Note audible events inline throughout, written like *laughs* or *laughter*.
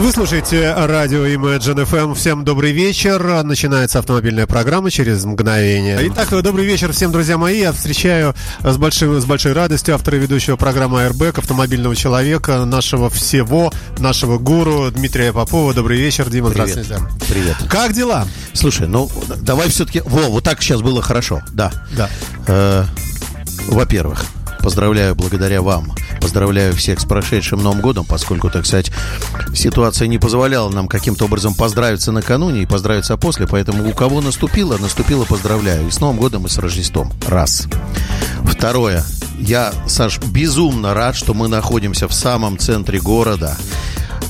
Вы слушаете радио Imagine FM. Всем добрый вечер. Начинается автомобильная программа через мгновение. Итак, добрый вечер всем, друзья мои. Я встречаю с, большим, с большой радостью автора ведущего программы Airbag, автомобильного человека, нашего всего, нашего гуру Дмитрия Попова. Добрый вечер, Дима. Привет. Здравствуйте. Привет. Как дела? Слушай, ну давай все-таки. Во, вот так сейчас было хорошо. Да. Да. Э, во-первых, поздравляю благодаря вам. Поздравляю всех с прошедшим Новым годом, поскольку, так сказать, ситуация не позволяла нам каким-то образом поздравиться накануне и поздравиться после. Поэтому у кого наступило, наступило, поздравляю. И с Новым годом, и с Рождеством. Раз. Второе. Я, Саш, безумно рад, что мы находимся в самом центре города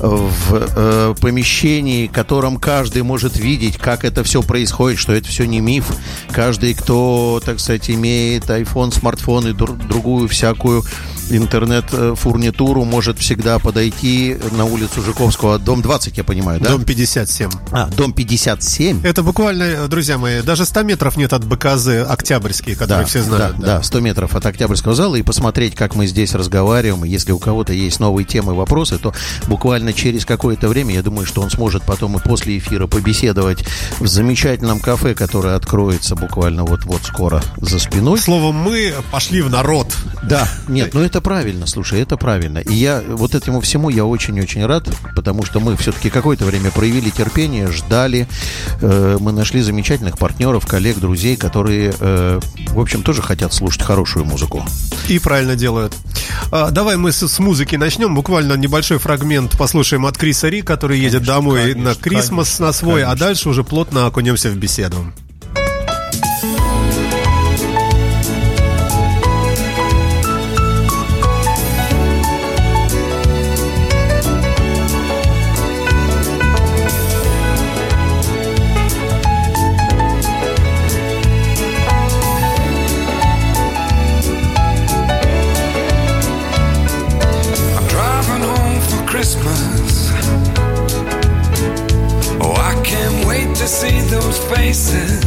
в э, помещении, в котором каждый может видеть, как это все происходит, что это все не миф. Каждый, кто, так сказать, имеет iPhone, смартфон и дру- другую всякую интернет-фурнитуру, может всегда подойти на улицу Жуковского, дом 20, я понимаю, да? Дом 57. А, дом 57. Это буквально, друзья мои, даже 100 метров нет от БКЗ Октябрьский, который Да, все знают. да, да, 100 метров от Октябрьского зала и посмотреть, как мы здесь разговариваем. Если у кого-то есть новые темы, вопросы, то буквально через какое-то время, я думаю, что он сможет потом и после эфира побеседовать в замечательном кафе, которое откроется буквально вот-вот скоро за спиной. Словом, мы пошли в народ. Да, нет, ну это правильно, слушай, это правильно. И я вот этому всему я очень-очень рад, потому что мы все-таки какое-то время проявили терпение, ждали, э, мы нашли замечательных партнеров, коллег, друзей, которые, э, в общем, тоже хотят слушать хорошую музыку. И правильно делают. А, давай мы с, с музыки начнем. Буквально небольшой фрагмент послушаем от Криса Ри, который едет домой конечно, на Крисмас конечно, на свой, а конечно. дальше уже плотно окунемся в беседу. 思。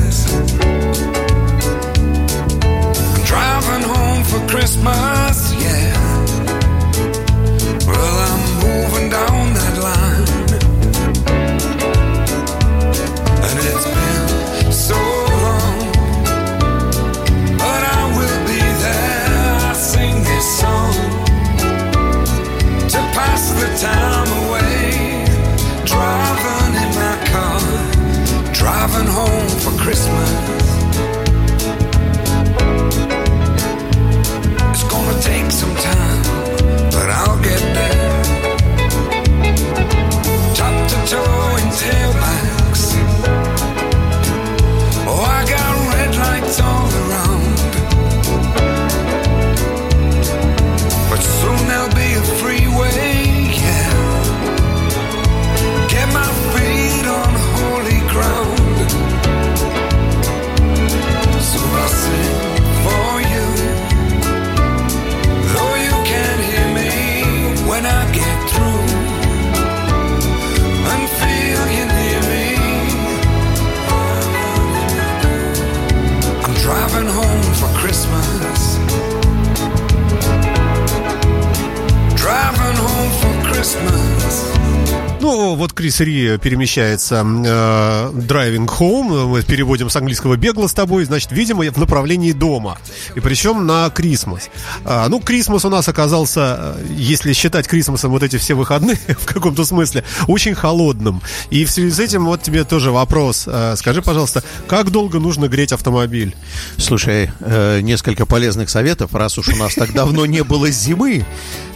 Ну, вот Крис Ри перемещается э, driving home, мы переводим с английского бегло с тобой, значит, видимо, в направлении дома. И причем на Крисмас. А, ну, Крисмас у нас оказался, э, если считать Крисмасом вот эти все выходные, *laughs* в каком-то смысле, очень холодным. И в связи с этим вот тебе тоже вопрос. Э, скажи, пожалуйста, как долго нужно греть автомобиль? Слушай, э, несколько полезных советов, раз уж у нас так давно не было зимы,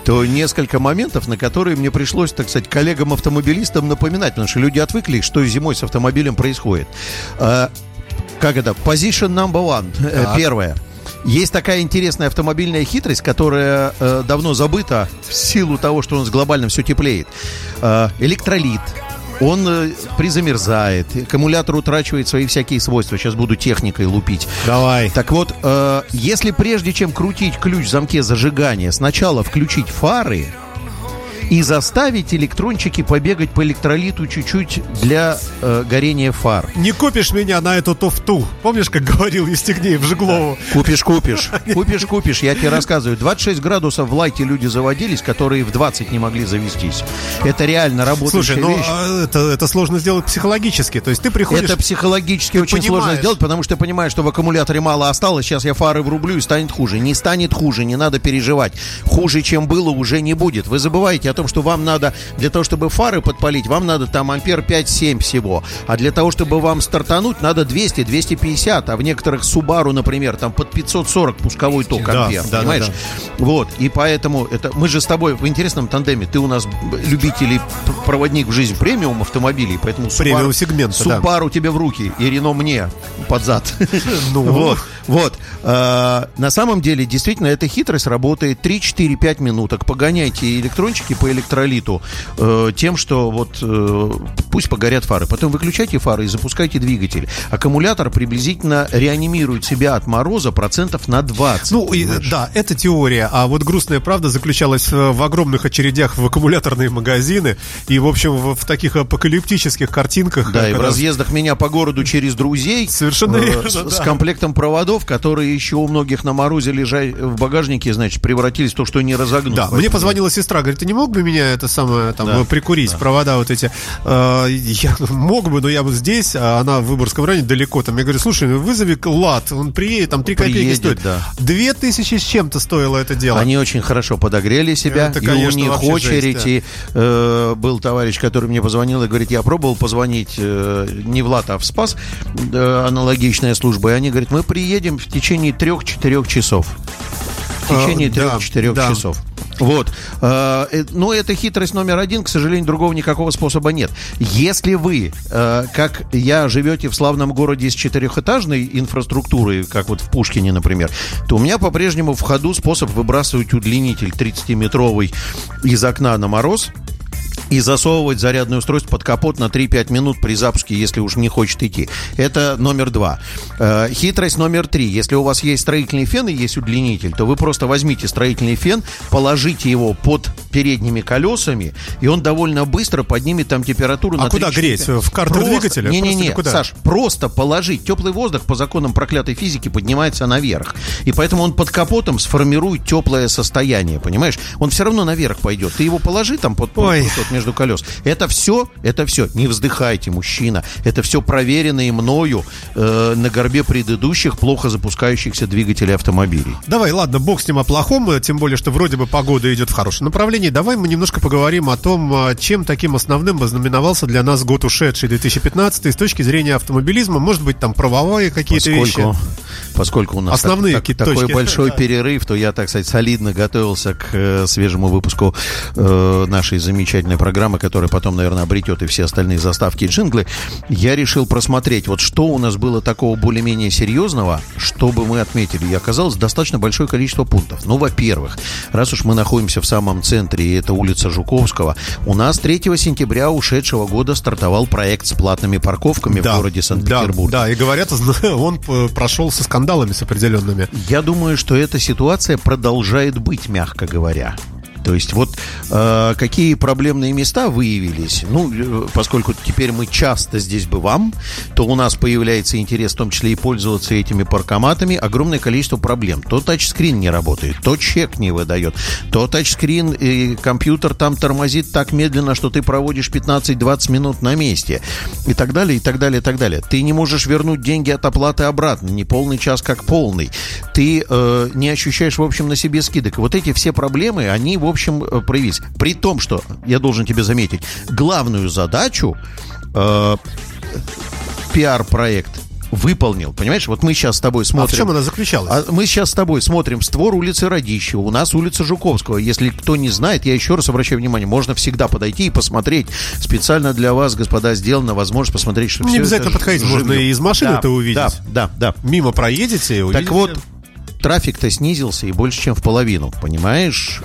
то несколько моментов, на которые мне пришлось, так сказать, коллегам-автомобилистам напоминать, потому что люди отвыкли, что зимой с автомобилем происходит. Э, как это? Position number one. Э, Так. Первое. Есть такая интересная автомобильная хитрость, которая э, давно забыта в силу того, что у нас глобально все теплеет. Э, электролит. Он э, призамерзает, аккумулятор утрачивает свои всякие свойства. Сейчас буду техникой лупить. Давай. Так вот, э, если прежде чем крутить ключ в замке зажигания, сначала включить фары, и заставить электрончики побегать по электролиту чуть-чуть для э, горения фар. Не купишь меня на эту туфту. Помнишь, как говорил Евстигнеев Жиглову? *laughs* Купишь, купишь. *laughs* Купишь, купишь. Я тебе рассказываю. 26 градусов в лайте люди заводились, которые в 20 не могли завестись. Это реально работающая Слушай, ну вещь. а это, это сложно сделать психологически. То есть ты приходишь... Это психологически очень понимаешь. сложно сделать, потому что ты понимаешь, что в аккумуляторе мало осталось, сейчас я фары врублю и станет хуже. Не станет хуже, не надо переживать. Хуже, чем было, уже не будет. Вы забываете о том, что вам надо, для того, чтобы фары подпалить, вам надо там ампер 5-7 всего. А для того, чтобы вам стартануть, надо 200-250. А в некоторых Subaru, например, там под 540 пусковой ток Да, ампер. да, да, понимаешь? да. Вот, и поэтому это мы же с тобой в интересном тандеме. Ты у нас любитель и проводник в жизнь премиум автомобилей, поэтому Subaru- Премиум сегмента, да. Subaru тебе в руки и Рено мне под зад. Ну. *laughs* Вот, вот. Э, На самом деле, действительно, эта хитрость работает 3-4-5 минуток. Погоняйте электрончики по электролиту э, тем, что вот э, пусть погорят фары. Потом выключайте фары и запускайте двигатель. Аккумулятор приблизительно реанимирует себя от мороза процентов на 20. Ну, и, да, это теория. А вот грустная правда заключалась э, в огромных очередях в аккумуляторные магазины и, в общем, в, в таких апокалиптических картинках. Да, и в разъездах меня по городу через друзей. Совершенно э, верно, с, да. с комплектом проводов, которые еще у многих на морозе лежали в багажнике, значит, превратились в то, что не разогнуть. Да, мне позвонила сестра, говорит, ты не мог бы меня это самое там Да, прикурить, провода вот эти? Э, я мог бы, но я вот здесь, а она в Выборгском районе далеко. Там я говорю, слушай, ну, вызови лад, он приедет, там 3 копейки Приедет, стоит. да. Две тысячи с чем-то стоило это дело. Они очень хорошо подогрели себя, Это, и конечно, у них очередь. жесть, И э, был товарищ, который мне позвонил и говорит, я пробовал позвонить э, не в ЛАТ, а в СПАС, э, аналогичная служба. И они говорят, мы приедем в течение трех-четырех часов. В А, течение да, трех-четырех да. часов. Вот. Э, э, Но это хитрость номер один. К сожалению, другого никакого способа нет. Если вы, э, как я, живете в славном городе с четырехэтажной инфраструктурой, как вот в Пушкине, например, то у меня по-прежнему в ходу способ выбрасывать удлинитель 30-метровый из окна на мороз и засовывать зарядное устройство под капот на 3-5 минут при запуске, если уж не хочет идти. Это номер два. Э, хитрость номер три. Если у вас есть строительный фен и есть удлинитель, то вы просто возьмите строительный фен, положите его под передними колесами, и он довольно быстро поднимет там температуру А на куда 3-4. греть? В картер двигателя? Не-не-не? Саш, просто положить. Теплый воздух по законам проклятой физики поднимается наверх. И поэтому он под капотом сформирует теплое состояние, понимаешь? Он все равно наверх пойдет. Ты его положи там под, под- Ой. вот между колес. Это все, это все. Не вздыхайте, мужчина. Это все проверенное мною э, на горбе предыдущих плохо запускающихся двигателей автомобилей. Давай, ладно, бог с ним о плохом, э, тем более, что вроде бы погода идет в хорошем направлении. Давай мы немножко поговорим о том, а, чем таким основным ознаменовался для нас год ушедший, 2015, с точки зрения автомобилизма. Может быть, там правовые какие-то вещи. Поскольку, у нас Основные так- какие-то такой точки. большой *laughs* перерыв, то я, так сказать, солидно готовился к э, свежему выпуску э, нашей замечательной программы, которая потом, наверное, обретет и все остальные заставки и джинглы. Я решил просмотреть, вот что у нас было такого более-менее серьезного, чтобы мы отметили. И оказалось достаточно большое количество пунктов. Ну, во-первых, раз уж мы находимся в самом центре, и это улица Жуковского, у нас 3 сентября ушедшего года стартовал проект с платными парковками в городе Санкт-Петербург. Да, да, и говорят, *laughs* он прошел со скандалами с определенными. Я думаю, что эта ситуация продолжает быть, мягко говоря. То есть вот э, какие проблемные места выявились, ну, э, поскольку теперь мы часто здесь бываем, то у нас появляется интерес в том числе и пользоваться этими паркоматами, огромное количество проблем. То тачскрин не работает, то чек не выдает, то тачскрин и компьютер там тормозит так медленно, что ты проводишь 15-20 минут на месте и так далее, и так далее, и так далее. Ты не можешь вернуть деньги от оплаты обратно, не полный час как полный. Ты э, не ощущаешь, в общем, на себе скидок. Вот эти все проблемы, они, в общем, э, проявились. При том, что, я должен тебе заметить, главную задачу э, пиар-проект выполнил. Понимаешь, вот мы сейчас с тобой А в смотрим... чем она заключалась? А мы сейчас с тобой смотрим створ улицы Радищева, у нас улица Жуковского. Если кто не знает, я еще раз обращаю внимание, можно всегда подойти и посмотреть. Специально для вас, господа, сделана возможность посмотреть, что Не обязательно подходить, живьем. можно и из машины Да, это увидеть. Да, да, да. Мимо проедете увидите. Так вот, трафик-то снизился и больше, чем в половину, понимаешь?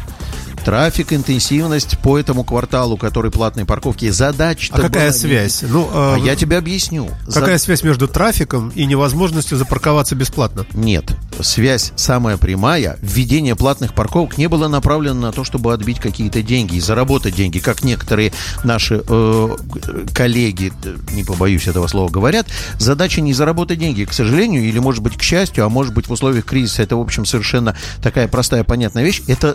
Трафик, интенсивность по этому кварталу, который платной парковки. Задача. А какая связь? Ну, А э, я тебе объясню. какая За- связь между трафиком и невозможностью запарковаться бесплатно? Нет. Связь самая прямая. Введение платных парковок не было направлено на то, чтобы отбить какие-то деньги и заработать деньги, как некоторые наши э, коллеги, э, не побоюсь этого слова, говорят. Задача не заработать деньги, к сожалению, или, может быть, к счастью, а может быть, в условиях кризиса это, в общем, совершенно такая простая, понятная вещь. Это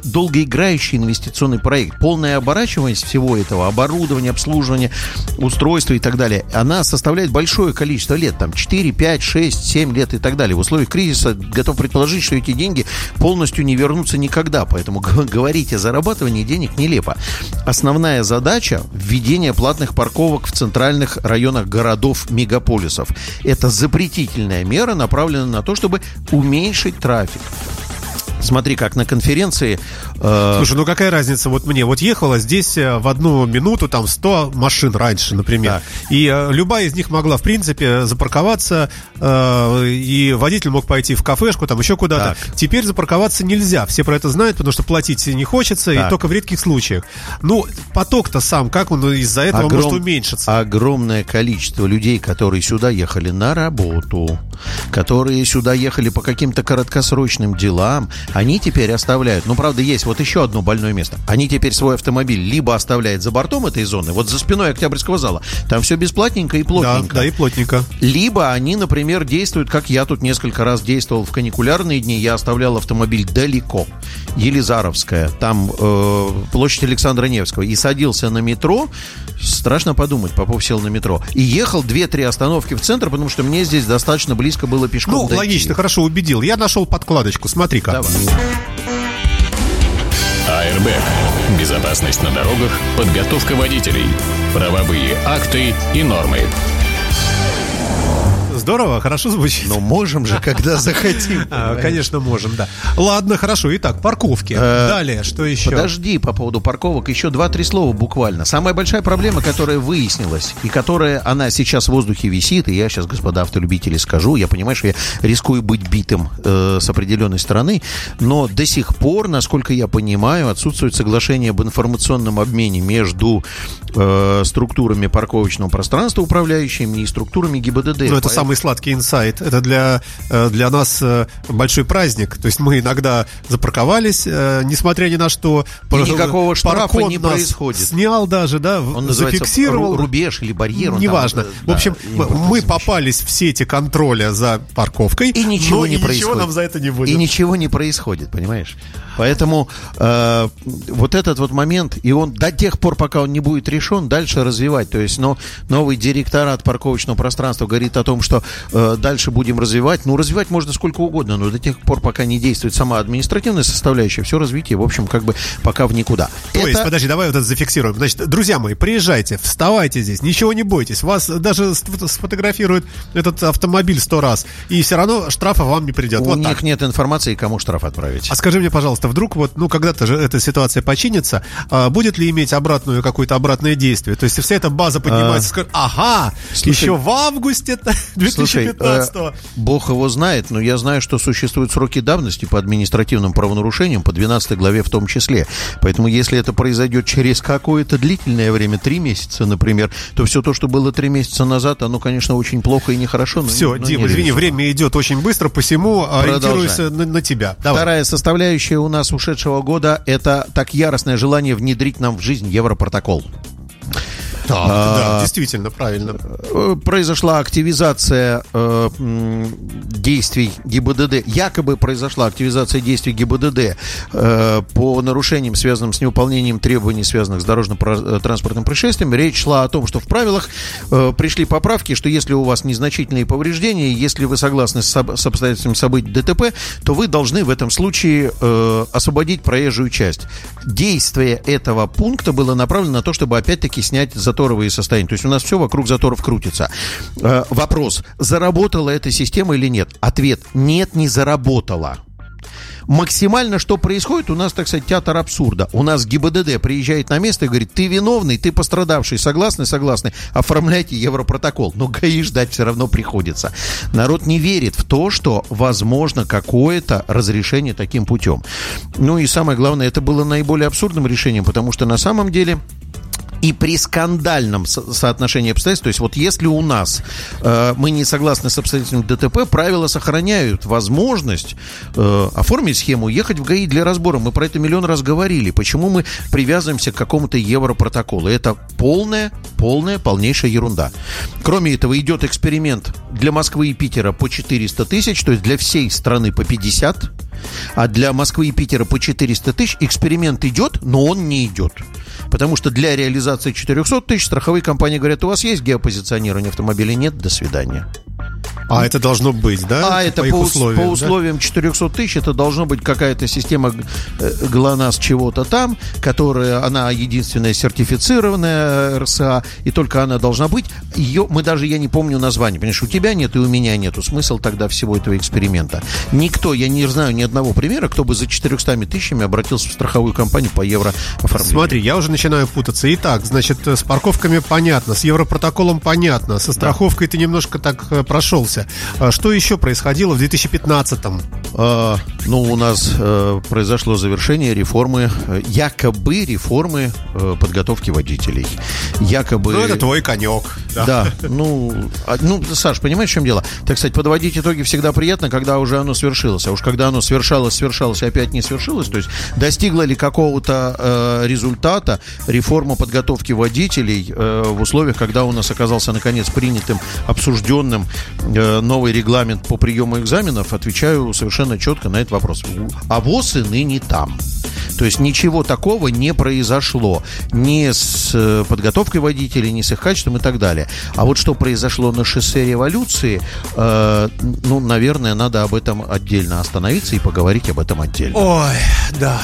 долгоиграющий инвестиционный проект. Полная оборачиваемость всего этого, оборудования, обслуживания, устройства и так далее, она составляет большое количество лет, там 4, 5, 6, 7 лет и так далее. В условиях кризиса готов предположить, что эти деньги полностью не вернутся никогда, поэтому говорить о зарабатывании денег нелепо. Основная задача – введение платных парковок в центральных районах городов мегаполисов. Это запретительная мера, направленная на то, чтобы уменьшить трафик. Смотри, как на конференции э, Слушай, ну какая разница? Вот мне, вот ехала здесь э, в одну минуту там 100 машин раньше, например. Так. И э, любая из них могла, в принципе, запарковаться, э, и водитель мог пойти в кафешку, там еще куда-то. Так. Теперь запарковаться нельзя. Все про это знают, потому что платить не хочется, Так. и только в редких случаях. Ну, поток-то сам, как он из-за этого Огром- может уменьшиться? Огромное количество людей, которые сюда ехали на работу, которые сюда ехали по каким-то краткосрочным делам, они теперь оставляют, ну, правда, есть вот еще одно больное место. Они теперь свой автомобиль либо оставляют за бортом этой зоны, вот за спиной Октябрьского зала, там все бесплатненько и Да, плотненько. да, и плотненько. Либо они, например, действуют, как я тут несколько раз действовал в каникулярные дни, я оставлял автомобиль далеко, Елизаровская, там э, площадь Александра Невского, и садился на метро, страшно подумать, Попов сел на метро, и ехал 2-3 остановки в центр, потому что мне здесь достаточно близко было пешком Ну, дойти. логично, хорошо убедил. Я нашел подкладочку, смотри-ка. Давай. АРБ. Безопасность на дорогах, подготовка водителей, правовые акты и нормы. Здорово, хорошо звучит. Но можем же, когда *laughs* захотим. А, конечно, можем, да. Ладно, хорошо. Итак, парковки. Э, Далее, что еще? Подожди по поводу парковок, еще два-три слова буквально. Самая большая проблема, которая выяснилась, и которая, она сейчас в воздухе висит, и я сейчас, господа автолюбители, скажу, я понимаю, что я рискую быть битым э, с определенной стороны, но до сих пор, насколько я понимаю, отсутствует соглашение об информационном обмене между э, структурами парковочного пространства, управляющими, и структурами ГИБДД. Ну, это самый сладкий инсайт. Это для, э, для нас э, большой праздник. То есть мы иногда запарковались, э, несмотря ни на что. И никакого штрафа не происходит. Снял даже, да, Он зафиксировал. ру- рубеж или барьер. там, Неважно. э, в да, общем, не мы, попались в сети контроля за парковкой. И ничего не и происходит. Ничего нам за это не будет. И ничего не происходит, понимаешь? Поэтому э, вот этот вот момент, и он до тех пор, пока он не будет решен, дальше развивать. То есть, но новый директорат парковочного пространства говорит о том, что э, дальше будем развивать. Ну, развивать можно сколько угодно, но до тех пор, пока не действует сама административная составляющая, все развитие, в общем, как бы пока в никуда. То есть, Это- подожди, давай вот это зафиксируем. Значит, друзья мои, приезжайте, вставайте здесь, ничего не бойтесь. Вас даже сфото- сфотографируют этот автомобиль сто раз, и все равно штрафа вам не придет. у вот них так. нет информации, кому штраф отправить. А скажи мне, пожалуйста, вдруг вот, ну, когда-то же эта ситуация починится, а, будет ли иметь обратную какое-то обратное действие? То есть вся эта база поднимается, скажет, ага, слушай, еще в августе *laughs* Слушай, 2015 э, Бог его знает, но я знаю, что существуют сроки давности по административным правонарушениям, по 12 главе в том числе. Поэтому, если это произойдет через какое-то длительное время, три месяца, например, то все то, что было три месяца назад, оно, конечно, очень плохо и нехорошо. но Все, но Дим, не извини, время идет очень быстро, посему ориентируюсь на, на тебя. Давай. Вторая составляющая у нас ушедшего года – это так яростное желание внедрить нам в жизнь Европротокол. Так, А, да, действительно, правильно. Э, произошла активизация э, действий ГИБДД, якобы произошла активизация действий ГИБДД э, по нарушениям, связанным с невыполнением требований, связанных с дорожно-транспортным происшествием. Речь шла о том, что в правилах э, пришли поправки, что если у вас незначительные повреждения, если вы согласны с, с обстоятельствами событий ДТП, то вы должны в этом случае э, освободить проезжую часть. Действие этого пункта было направлено на то, чтобы опять-таки снять заторовые состояния. То есть у нас все вокруг заторов крутится. Э, вопрос, заработала эта система или нет? Ответ, нет, не заработала. максимально что происходит, у нас, так сказать, театр абсурда. У нас ГИБДД приезжает на место и говорит, ты виновный, ты пострадавший, согласны, согласны, оформляйте европротокол. Но ГАИ ждать все равно приходится. Народ не верит в то, что возможно какое-то разрешение таким путем. Ну и самое главное, это было наиболее абсурдным решением, потому что на самом деле и при скандальном со- соотношении обстоятельств, то есть вот если у нас э, мы не согласны с обстоятельствами ДТП, правила сохраняют возможность э, оформить схему, ехать в ГАИ для разбора. Мы про это миллион раз говорили. Почему мы привязываемся к какому-то европротоколу? Это полная, полная, полнейшая ерунда. Кроме этого, идет эксперимент для Москвы и Питера по 400 тысяч, то есть для всей страны по 50, а для Москвы и Питера по 400 тысяч эксперимент идет, но он не идет. Потому что для реализации 400 тысяч страховые компании говорят, у вас есть геопозиционирование автомобиля? Нет, до свидания. А это должно быть, да? А это по, ус- условиям, по да? условиям 400 тысяч, это должно быть какая-то система э, ГЛОНАСС чего-то там, которая, она единственная сертифицированная РСА, и только она должна быть. Ее, мы даже, я не помню название, понимаешь, у тебя нет и у меня нету. Смысл тогда всего этого эксперимента. Никто, я не знаю ни одного примера, кто бы за 400 тысячами обратился в страховую компанию по евро оформлению. Смотри, я уже начинаю путаться. Итак, значит, э, с парковками понятно, с европротоколом понятно, со страховкой ты немножко так э, прошелся. А Что еще происходило в 2015-м? А, ну, у нас э, произошло завершение реформы, э, якобы реформы э, подготовки водителей. Якобы... Ну, это твой конек. Да, ну, а, ну, Саш, понимаешь, в чем дело? Так сказать, подводить итоги всегда приятно, когда уже оно свершилось. А уж когда оно свершалось, свершалось и опять не свершилось, то есть достигла ли какого-то э, результата реформа подготовки водителей э, в условиях, когда у нас оказался наконец принятым, обсужденным новый регламент по приему экзаменов, отвечаю совершенно четко на этот вопрос. А ВОЗ и ныне там. То есть ничего такого не произошло ни с э, подготовкой водителей, ни с их качеством и так далее. А вот что произошло на шоссе революции, э, ну, наверное, надо об этом отдельно остановиться и поговорить об этом отдельно. Ой, да.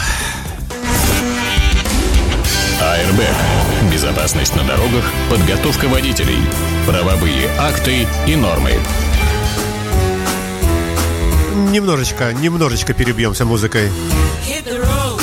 АРБ. Безопасность на дорогах, подготовка водителей, правовые акты и нормы. Немножечко, немножечко перебьемся музыкой. Hit the road,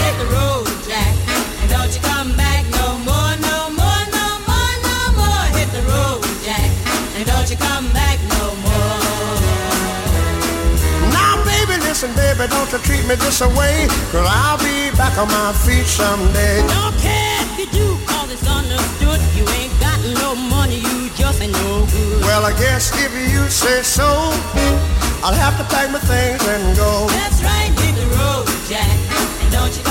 Baby, don't you treat me this way. Cause I'll be back on my feet someday. Don't care if you do, cause it's understood. You ain't got no money, you just ain't no good. Well, I guess if you say so, I'll have to pack my things and go. That's right, hit the road, Jack. And don't you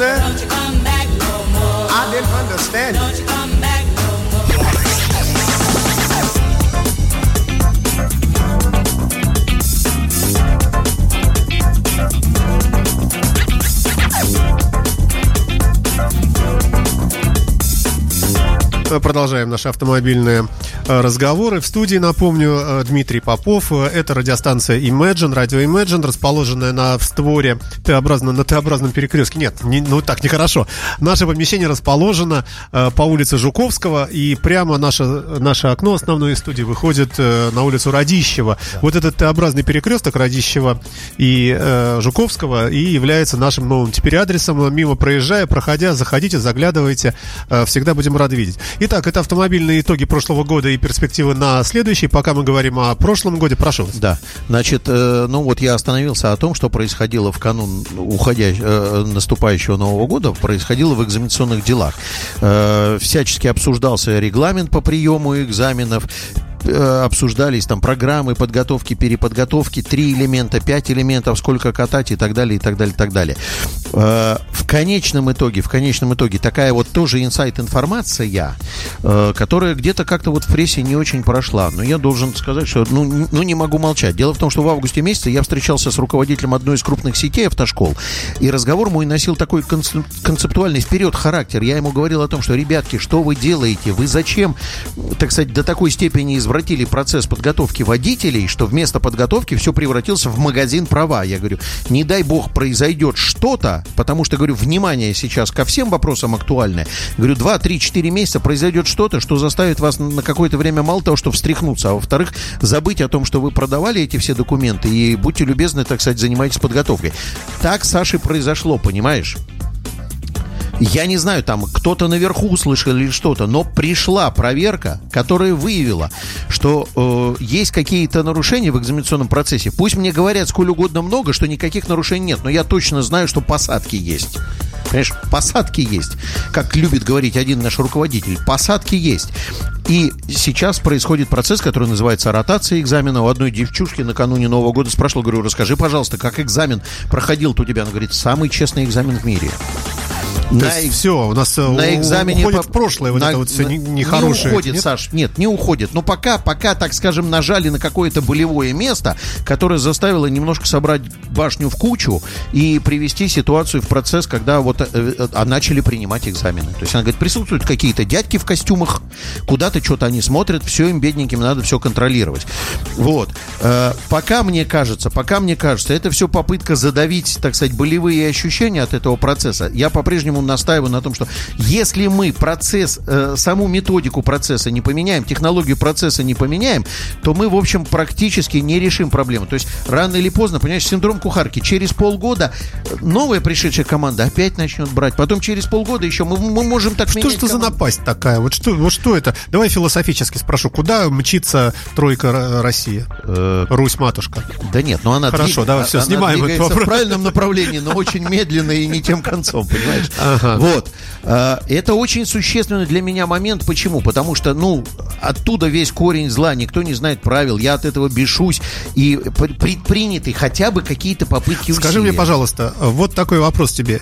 said? No I didn't understand. Продолжаем наши автомобильные э, разговоры. В студии, напомню, э, Дмитрий Попов. Э, Это радиостанция Imagine, радио Imagine, расположенная на в створе Т-образно, на Т-образном перекрестке. Нет, не- ну так нехорошо. Наше помещение расположено э, по улице Жуковского, и прямо наше, наше окно основной студии выходит э, на улицу Радищева. Вот этот Т-образный перекресток Радищева и э, Жуковского и является нашим новым теперь адресом. Мимо проезжая, проходя, заходите, заглядывайте. Э, всегда будем рады видеть. Итак, это автомобильные итоги прошлого года и перспективы на следующий. Пока мы говорим о прошлом годе, прошу вас. Да, значит, э, ну вот я остановился о том, что происходило в канун уходящего, э, наступающего Нового года, происходило в экзаменационных делах. Э, всячески обсуждался регламент по приему экзаменов, обсуждались там программы подготовки, переподготовки, три элемента, пять элементов, сколько катать и так далее, и так далее, и так далее. Э, В конечном итоге, в конечном итоге такая вот тоже инсайт-информация, э, которая где-то как-то вот в прессе не очень прошла. Но я должен сказать, что ну, ну не могу молчать. Дело в том, что в августе месяце я встречался с руководителем одной из крупных сетей автошкол, и разговор мой носил такой концеп- концептуальный вперед характер. Я ему говорил о том, что, ребятки, что вы делаете? Вы зачем, так сказать, до такой степени извратили процесс подготовки водителей, что вместо подготовки все превратился в магазин права? Я говорю, не дай бог произойдет что-то, потому что, говорю, внимание сейчас ко всем вопросам актуальное. Говорю, 2, 3, 4 месяца произойдет что-то, что заставит вас на какое-то время мало того, что встряхнуться, а во-вторых, забыть о том, что вы продавали эти все документы и будьте любезны, так сказать, занимайтесь подготовкой. Так, Саше, произошло, понимаешь? Я не знаю, там кто-то наверху услышал или что-то, но пришла проверка, которая выявила, что э, есть какие-то нарушения в экзаменационном процессе. Пусть мне говорят сколь угодно много, что никаких нарушений нет, но я точно знаю, что посадки есть. Понимаешь, посадки есть. Как любит говорить один наш руководитель, посадки есть. И сейчас происходит процесс, который называется ротация экзамена. У одной девчушки накануне Нового года спрашивал, говорю, расскажи, пожалуйста, как экзамен проходил у тебя? Она говорит, самый честный экзамен в мире. То На есть все, у нас э, на экзамене уходит по- в прошлое вот на- это вот все нехорошее. Не уходит, нет? Саш, нет, не уходит. Но пока, пока, так скажем, нажали на какое-то болевое место, которое заставило немножко собрать башню в кучу и привести ситуацию в процесс, когда вот э, э, а начали принимать экзамены. То есть она говорит, присутствуют какие-то дядьки в костюмах, куда-то что-то они смотрят, все им бедненьким надо все контролировать. Вот. Э, пока мне кажется, пока мне кажется, это все попытка задавить, так сказать, болевые ощущения от этого процесса. Я по-прежнему настаиваю на том, что если мы процесс, э, саму методику процесса не поменяем, технологию процесса не поменяем, то мы, в общем, практически не решим проблему. То есть рано или поздно, понимаешь, синдром кухарки. Через полгода новая пришедшая команда опять начнет брать. Потом через полгода еще мы, мы можем так Что менять ж это за напасть такая? Вот что, вот что это? Давай философически спрошу. Куда мчится тройка России? Э, Русь матушка. Да нет, но она Хорошо, двиг- давай, всё, она снимаем этот двигается в вопрос. правильном направлении, но очень медленно и не тем концом, понимаешь? Ага. Вот. А, Это очень существенный для меня момент. Почему? Потому что, ну, оттуда весь корень зла, никто не знает правил, я от этого бешусь, и пр- предприняты хотя бы какие-то попытки Скажи мне, усилия. пожалуйста, вот такой вопрос тебе.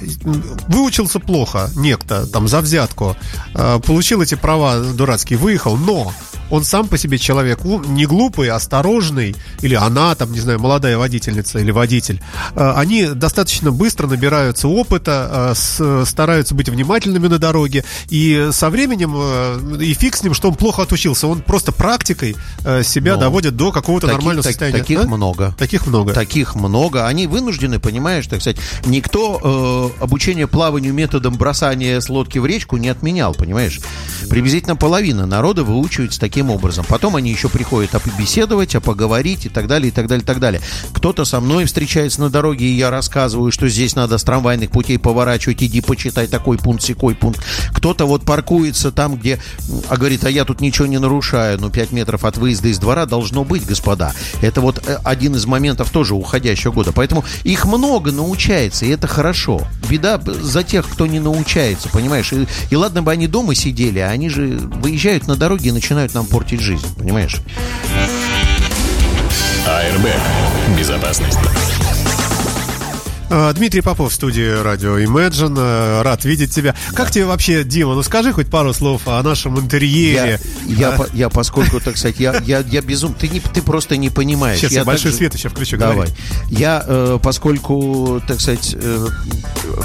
Выучился плохо некто, там, за взятку, э, получил эти права дурацкие, выехал, но он сам по себе человек не глупый, осторожный, или она, там, не знаю, молодая водительница или водитель, э, они достаточно быстро набираются опыта, э, с- стараются быть внимательными на дороге, и со временем, э, и фиг с ним, что он плохо отучился, он просто практикой э, себя Ну, доводит до какого-то Таких- нормального так- состояния. Таких Да? много. Таких много. Таких много. Они вынуждены, понимаешь, так сказать, никто э, обучение плаванию методом бросания с лодки в речку не отменял, понимаешь? Приблизительно половина народа выучивается таким образом. Потом они еще приходят а побеседовать, а поговорить и так далее, и так далее, и так далее. Кто-то со мной встречается на дороге, и я рассказываю, что здесь надо с трамвайных путей поворачивать, иди почитай такой пункт, секой пункт. Кто-то вот паркуется там, где, а говорит, а я тут ничего не нарушаю, ну 5 метров от выезда из двора должно быть, господа. Это вот э, один из моментов тоже уходящего года. Поэтому их много научается, и это хорошо. Беда за тех, кто не научается, понимаешь? И, и ладно бы они дома сидели, а они же выезжают на дороге и начинают нам портить жизнь, понимаешь? АРБ. Безопасность. А, Дмитрий Попов в студии радио Imagine. А, Рад видеть тебя. Как тебе вообще, Дима? Ну скажи хоть пару слов о нашем Я, интерьере. я, А, по- я поскольку, так сказать, я, я, я безум... Ты, не, ты просто не понимаешь. Сейчас я большой также- свет еще включу. Давай. говори. Я, э, поскольку, так сказать,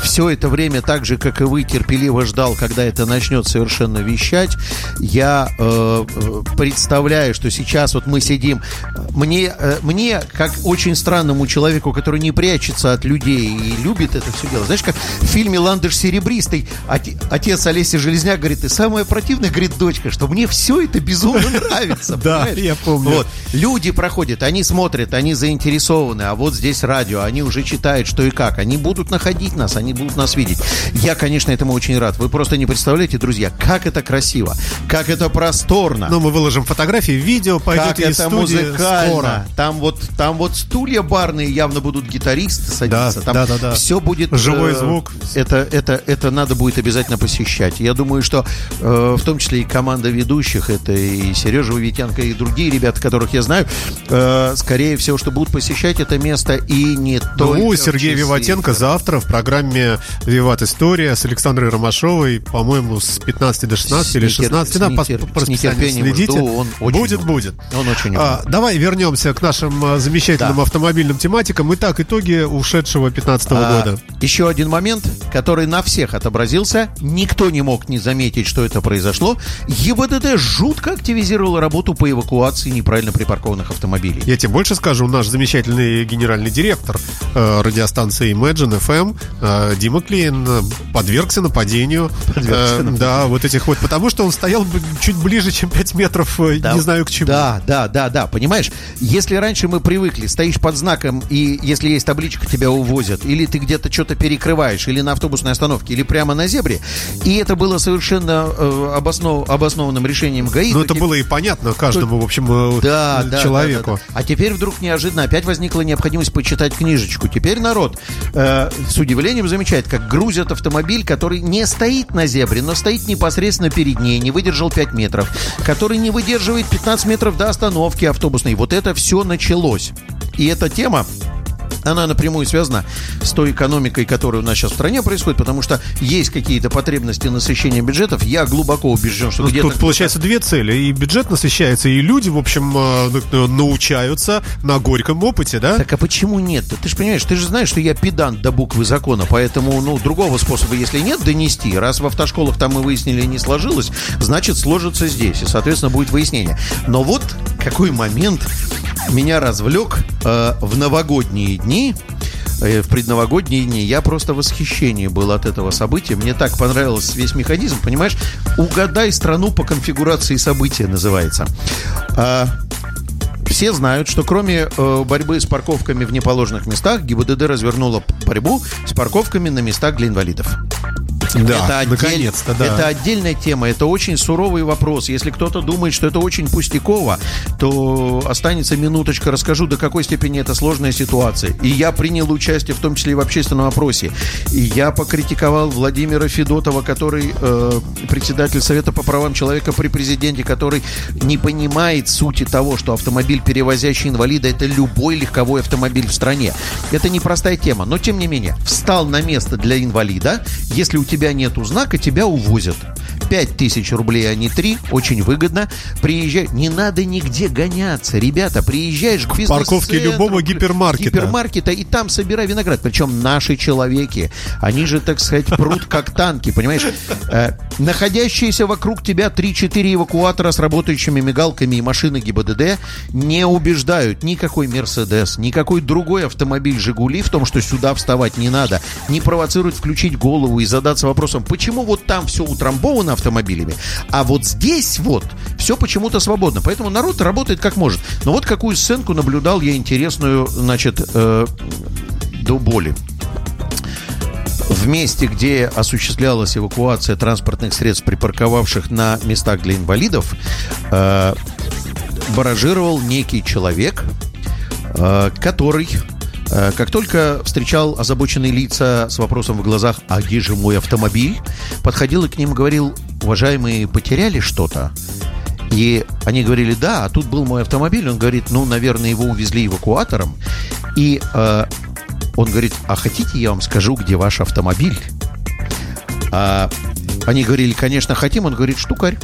все это время, так же, как и вы, терпеливо ждал, когда это начнет совершенно вещать, я э, э, представляю, что сейчас вот мы сидим, мне, э, мне, как очень странному человеку, который не прячется от людей и любит это все дело, знаешь, как в фильме «Ландыш серебристый» оте- отец Олеся Железняк говорит, и самое противное, говорит дочка, что мне все это безумно *laughs* нравится. Да, я помню. Вот. Люди проходят, они смотрят, они заинтересованы, а вот здесь радио, они уже читают, что и как. Они будут находить нас, они будут нас видеть. Я, конечно, этому очень рад. Вы просто не представляете, друзья, как это красиво, как это просторно. Но мы выложим фотографии, видео пойдет как из это музыкально. скоро. Там вот, там вот стулья барные явно будут гитаристы садиться. Да, там да, да, да. Все будет... Живой э, звук. Это, это, это надо будет обязательно посещать. Я думаю, что э, в том числе и команда ведущих, это и Сережа Витенко, и другие ребята, которых я знаю, э, скорее всего, что будут посещать это место и не только... Ну, Сергей Виватенко завтра в программе «Виват История» с Александрой Ромашовой, по-моему, с 15 до 16 С или нетер- 16. с Да, по, нетер- по с расписанию следите. жду, он очень будет, умный. будет. Он очень А, давай вернемся к нашим а, замечательным Да. автомобильным тематикам. Итак, итоги ушедшего 15 А, года. Еще один момент, который на всех отобразился. Никто не мог не заметить, что это произошло. ГИБДД жутко активизировала работу по эвакуации неправильно припаркованных автомобилей. Я тебе больше скажу, наш замечательный генеральный директор э, радиостанции Imagine FM э, Дима Клейн э, подвергся нападению. Подвергся Э, Да, вот этих вот, потому что он стоял чуть ближе, чем 5 метров, э, Да, не знаю к чему. Да, да, да, да. Понимаешь, если раньше мы привыкли, стоишь под знаком, и если есть табличка, тебя увозят, или ты где-то что-то перекрываешь, или на автобусной остановке, или прямо на зебре, и это было совершенно э, обоснов- обоснованным решением ГАИ. Но Ну, это было и понятно каждому, в общем, э, Да, да, человеку. да, да, да. А теперь вдруг неожиданно опять возникла необходимость почитать книжечку. Теперь народ э, с удивлением замечает, как грузят автомобиль, который не стоит на зебре, но стоит непосредственно перед ней, не выдержал 5 метров, который не выдерживает 15 метров до остановки автобусной. Вот это все началось. И эта тема она напрямую связана с той экономикой, которая у нас сейчас в стране происходит, потому что есть какие-то потребности насыщения бюджетов. Я глубоко убежден, что Ну, где-то... Тут получается две цели. И бюджет насыщается, и люди, в общем, э, ну, научаются на горьком опыте, да? Так а почему нет? Ты же понимаешь, ты же знаешь, что я педант до буквы закона, поэтому, ну, другого способа, если нет, донести. Раз в автошколах там мы выяснили не сложилось, значит, сложится здесь, и, соответственно, будет выяснение. Но вот какой момент меня развлек э, в новогодние дни, э, в предновогодние дни, я просто в восхищении был от этого события. Мне так понравился весь механизм, понимаешь? Угадай страну по конфигурации события называется. А, все знают, что кроме э, борьбы с парковками в неположенных местах, ГИБДД развернула борьбу с парковками на местах для инвалидов. Да, это, отдель- наконец-то, да. это отдельная тема, это очень суровый вопрос. Если кто-то думает, что это очень пустяково, то останется минуточка, расскажу, до какой степени это сложная ситуация. И я принял участие в том числе и в общественном опросе. И я покритиковал Владимира Федотова, который э, председатель Совета по правам человека при президенте, который не понимает сути того, что автомобиль, перевозящий инвалида, это любой легковой автомобиль в стране. Это непростая тема, но тем не менее, встал на место для инвалида, если у тебя нету знака, тебя увозят. 5 тысяч рублей, а не 3, очень выгодно. Приезжай, не надо нигде гоняться, ребята, приезжаешь к парковке бизнес-центру, любого гипермаркета. гипермаркета, и там собирай виноград. Причем наши человеки, они же, так сказать, прут как танки, понимаешь? Э, находящиеся вокруг тебя 3-4 эвакуатора с работающими мигалками и машины ГИБДД не убеждают никакой Мерседес, никакой другой автомобиль Жигули в том, что сюда вставать не надо, не провоцируют включить голову и задаться вопросом, почему вот там все утрамбовано автомобилями, а вот здесь вот все почему-то свободно. Поэтому народ работает как может. Но вот какую сценку наблюдал я интересную, значит, э, до боли. В месте, где осуществлялась эвакуация транспортных средств, припарковавших на местах для инвалидов, э, баражировал некий человек, э, который, э, как только встречал озабоченные лица с вопросом в глазах «А где же мой автомобиль?», подходил и к ним говорил «Уважаемые, потеряли что-то?» И они говорили, да, а тут был мой автомобиль. Он говорит, ну, наверное, его увезли эвакуатором. И э, он говорит, а хотите, я вам скажу, где ваш автомобиль? А они говорили, конечно, хотим. Он говорит, штукарь.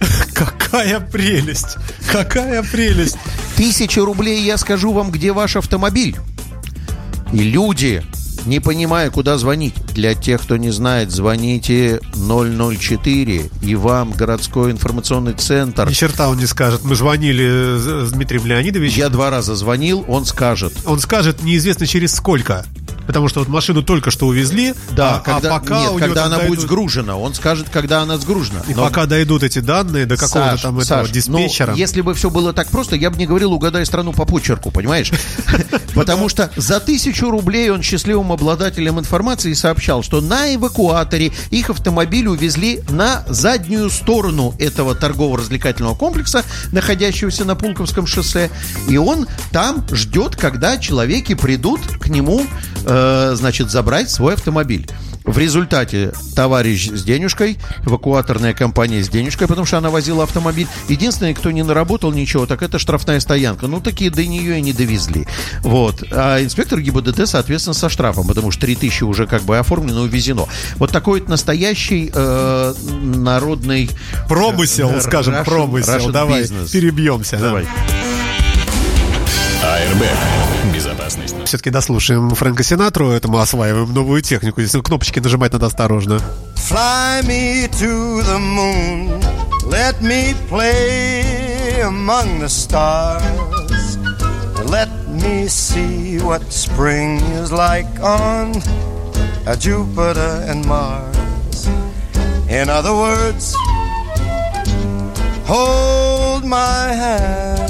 *laughs* Какая прелесть! Какая прелесть! Тысяча рублей, я скажу вам, где ваш автомобиль. И люди, не понимая, куда звонить, для тех, кто не знает, звоните 004, и вам городской информационный центр. Ни черта он не скажет. Мы звонили с с Дмитрием Леонидовичем. Я два раза звонил, он скажет. Он скажет неизвестно через сколько. Потому что вот машину только что увезли, Да, а, когда, а пока нет, когда она будет дойдут- сгружена. Он скажет, когда она сгружена. И Но- пока дойдут эти данные до какого-то Саш, там этого Саш, диспетчера. ну, если бы все было так просто, я бы не говорил «угадай страну по почерку», понимаешь? *laughs* Потому что за тысячу рублей он счастливым обладателем информации сообщал, что на эвакуаторе их автомобиль увезли на заднюю сторону этого торгово-развлекательного комплекса, находящегося на Пулковском шоссе, и он там ждет, когда человеки придут к нему, э, значит, забрать свой автомобиль. В результате товарищ с денежкой, эвакуаторная компания с денежкой, потому что она возила автомобиль. Единственное, кто не наработал ничего, так это штрафная стоянка. Ну, такие до нее и не довезли. Вот. А инспектор ГИБДД, соответственно, со штрафом, потому что 3000 уже как бы оформлено и увезено. Вот такой вот настоящий э, народный... Промысел, Э, скажем, Russian- промысел. Russian Давай, business. перебьемся. да. Давай. АРБ. Все-таки дослушаем Фрэнка Синатру, это мы осваиваем новую технику. Здесь кнопочки нажимать надо осторожно. Fly me to the moon. Let me play among the stars. Let me see what spring is like on uh, Jupiter and Mars. In other words, hold my hand.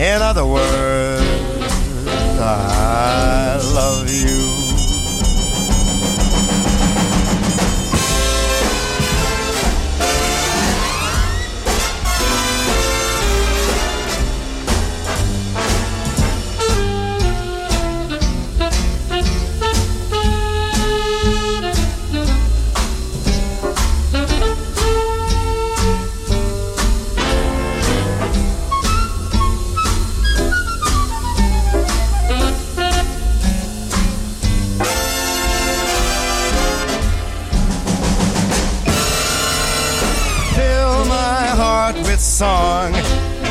In other words, I love you. With song.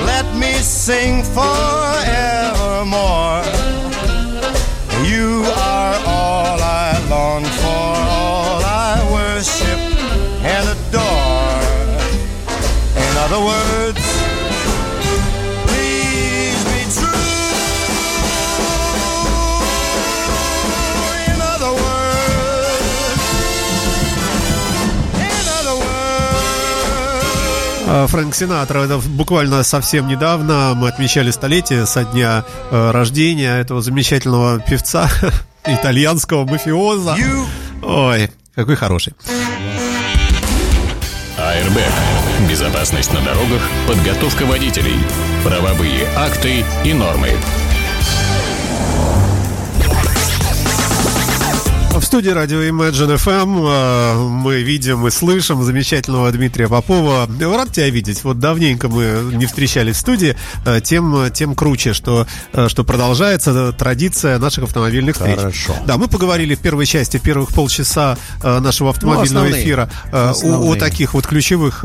Let me sing forevermore. Фрэнк Синатра, это буквально совсем недавно мы отмечали столетие со дня э, рождения этого замечательного певца, *laughs* итальянского мафиоза. You Ой, какой хороший. АРБ. Безопасность на дорогах, подготовка водителей, правовые акты и нормы. В студии радио Imagine FM э, мы видим и слышим замечательного Дмитрия Попова. Рад тебя видеть. Вот давненько мы не встречались в студии, э, тем, тем круче, что, э, что продолжается традиция наших автомобильных встреч. Хорошо. Да, мы поговорили в первой части, первых полчаса нашего автомобильного основные. эфира э, о, о Основные. таких вот ключевых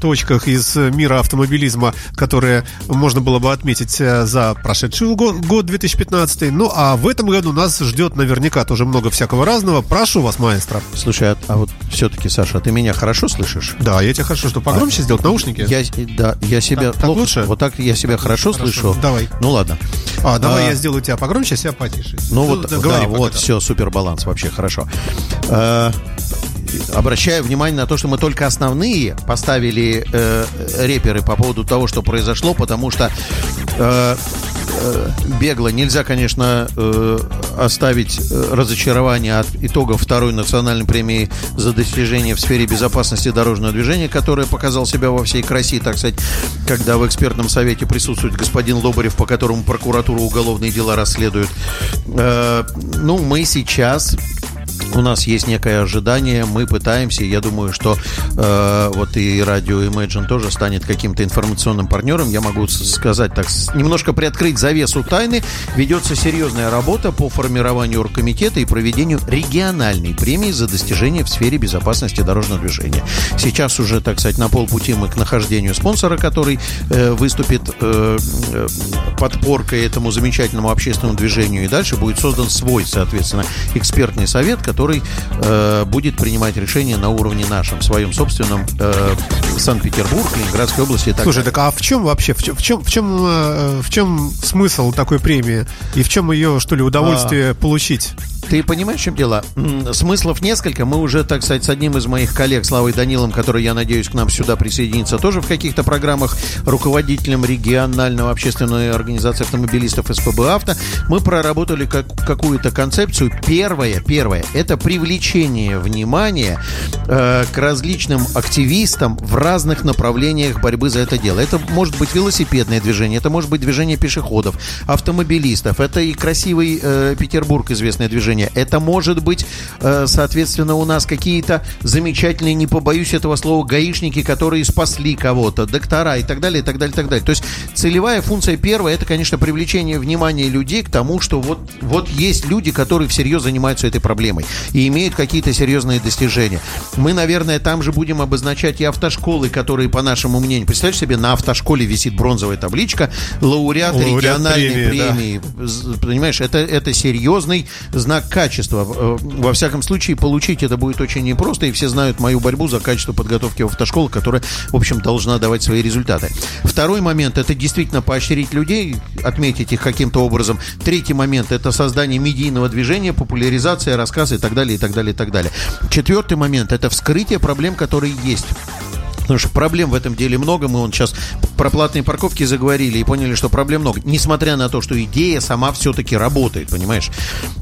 точках из мира автомобилизма, которые можно было бы отметить за прошедший год, год 2015. Ну, а в этом году нас ждет наверняка тоже много всякого разного. Прошу вас, маэстро. Слушай, а, а вот все-таки, Саша, а ты меня хорошо слышишь? Да, я тебе хочу, что погромче сделать наушники. Я, да, я себя Так- так плохо... лучше? Вот так я себя хорошо, Хорошо, слышу. давай. Ну ладно. А, давай А, я сделаю тебя погромче, а себя потише. Ну вот, да, да, говори вот, пока. все, супер баланс, вообще хорошо. Э, Обращаю внимание на то, что мы только основные поставили э, реперы по поводу того, что произошло, потому что э, э, бегло нельзя, конечно, э, оставить э, разочарование от итогов второй национальной премии за достижение в сфере безопасности дорожного движения, которая показал себя во всей красе, так сказать, когда в экспертном совете присутствует господин Лобарев, по которому прокуратура уголовные дела расследует. Э, ну, мы сейчас у нас есть некое ожидание, мы пытаемся, я думаю, что э, вот и радио Imagine тоже станет каким-то информационным партнером. Я могу сказать так, немножко приоткрыть завесу тайны. Ведется серьезная работа по формированию оргкомитета и проведению региональной премии за достижения в сфере безопасности дорожного движения. Сейчас уже, так сказать, на полпути мы к нахождению спонсора, который э, выступит э, э, подпоркой этому замечательному общественному движению. И дальше будет создан свой, соответственно, экспертный совет, который э, будет принимать решения на уровне нашем, своем собственном э, Санкт-Петербург, Ленинградской области и так Слушай, далее. так а в чем вообще, в чем, в чем, в чем, э, в чем смысл такой премии? И в чем ее, что ли, удовольствие получить? Ты понимаешь, в чем дело? Смыслов несколько. Мы уже, так сказать, с одним из моих коллег, Славой Данилом, который, я надеюсь, к нам сюда присоединится, тоже в каких-то программах, руководителем регионального общественной организации автомобилистов СПБ «Авто», мы проработали как, какую-то концепцию. Первое, первое, это привлечение внимания э, к различным активистам в разных направлениях борьбы за это дело. Это может быть велосипедное движение, это может быть движение пешеходов, автомобилистов, это и красивый э, Петербург, известное движение. Это может быть, э, соответственно, у нас какие-то замечательные, не побоюсь этого слова, гаишники, которые спасли кого-то, доктора и так далее, и так далее, и так далее. То есть целевая функция первая, это, конечно, привлечение внимания людей к тому, что вот, вот есть люди, которые всерьез занимаются этой проблемой и имеют какие-то серьезные достижения. Мы, наверное, там же будем обозначать и автошколы, которые, по нашему мнению, представляешь себе, на автошколе висит бронзовая табличка лауреаты Лауреат региональной премии, да. премии. З- Понимаешь, это, это серьезный знак качества. Э, Во всяком случае, получить это будет очень непросто, и все знают мою борьбу за качество подготовки в автошколах, которая, в общем, должна давать свои результаты. Второй момент – это действительно поощрить людей, отметить их каким-то образом. Третий момент – это создание медийного движения, популяризация, рассказ и так далее, и так далее, и так далее. Четвертый момент – это вскрытие проблем, которые есть. Потому что проблем в этом деле много. Мы вон сейчас про платные парковки заговорили и поняли, что проблем много. Несмотря на то, что идея сама все-таки работает, понимаешь?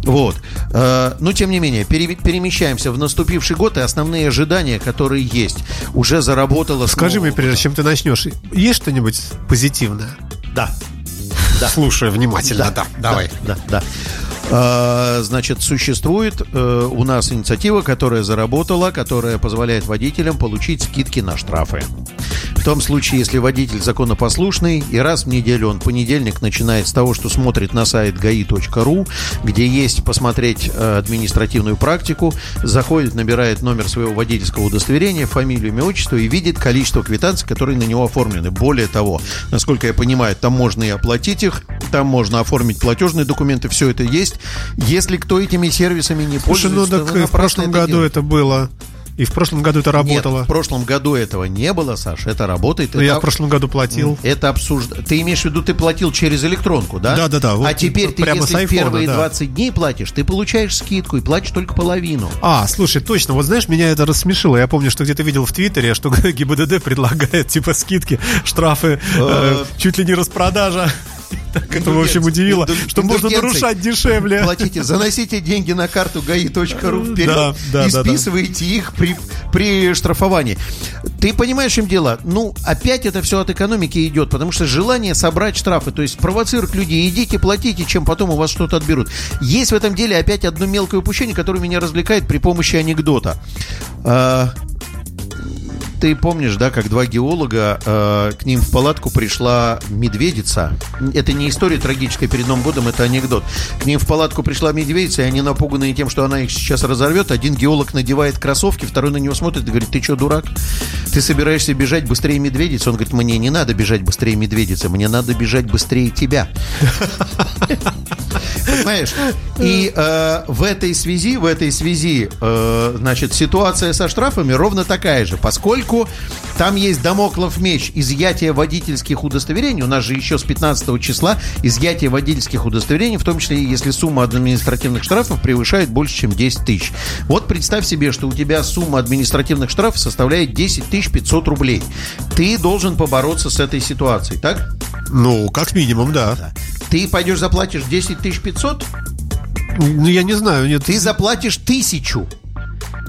Вот. Э, Но, тем не менее, пере- перемещаемся в наступивший год, и основные ожидания, которые есть, уже заработало... Скажи мне, прежде чем ты начнешь, есть что-нибудь позитивное? Да. Да. Слушаю внимательно, да. Давай. Да, да. А, Значит, существует э, у нас инициатива, которая заработала, которая позволяет водителям получить скидки на штрафы. В том случае, если водитель законопослушный, и раз в неделю он понедельник начинает с того, что смотрит на сайт gai.ru, где есть посмотреть э, административную практику, заходит, набирает номер своего водительского удостоверения, фамилию, имя, отчество и видит количество квитанций, которые на него оформлены. Более того, насколько я понимаю, там можно и оплатить их, там можно оформить платежные документы, все это есть. Если кто этими сервисами не Слушай, ну пользуется, так и вы в прошлом это году делаете. это было. И в прошлом году это работало. Нет, в прошлом году этого не было, Саша, это работает. Ну, я Это- в прошлом году платил. это обсужда... Ты имеешь в виду, ты платил через электронку, да? Да-да-да, вот а теперь ты, прямо если айфона, первые да. 20 дней платишь, ты получаешь скидку и платишь только половину. А, слушай, точно, вот знаешь, меня это рассмешило. Я помню, что где-то видел в Твиттере, что *laughs* ГИБДД предлагает типа скидки, штрафы, э, чуть ли не распродажа. *laughs* Так это, в общем, удивило, что можно нарушать дешевле. Платите, заносите деньги на карту gai.ru вперед Да, да, и да, списываете их при, при штрафовании. Ты понимаешь, чем дело? Ну, опять это все от экономики идет, потому что желание собрать штрафы, то есть провоцировать людей, идите, платите, чем потом у вас что-то отберут. Есть в этом деле опять одно мелкое упущение, которое меня развлекает при помощи анекдота. Ты помнишь, да, как два геолога, э, к ним в палатку пришла медведица. Это не история трагическая перед Новым годом, это анекдот. К ним в палатку пришла медведица, и они напуганные тем, что она их сейчас разорвет. Один геолог надевает кроссовки, второй на него смотрит и говорит, ты что, дурак? Ты собираешься бежать быстрее медведицы? Он говорит, мне не надо бежать быстрее медведицы, мне надо бежать быстрее тебя. Понимаешь? И э, в этой связи, в этой связи, э, значит, ситуация со штрафами ровно такая же, поскольку там есть домоклов меч изъятия водительских удостоверений. У нас же еще с 15 числа изъятие водительских удостоверений, в том числе если сумма административных штрафов превышает больше, чем 10 тысяч. Вот представь себе, что у тебя сумма административных штрафов составляет 10 тысяч 500 рублей. Ты должен побороться с этой ситуацией, так? Ну, как минимум, да. Ты пойдешь заплатишь 10 тысяч 500, Ну, я не знаю, нет. ты заплатишь тысячу.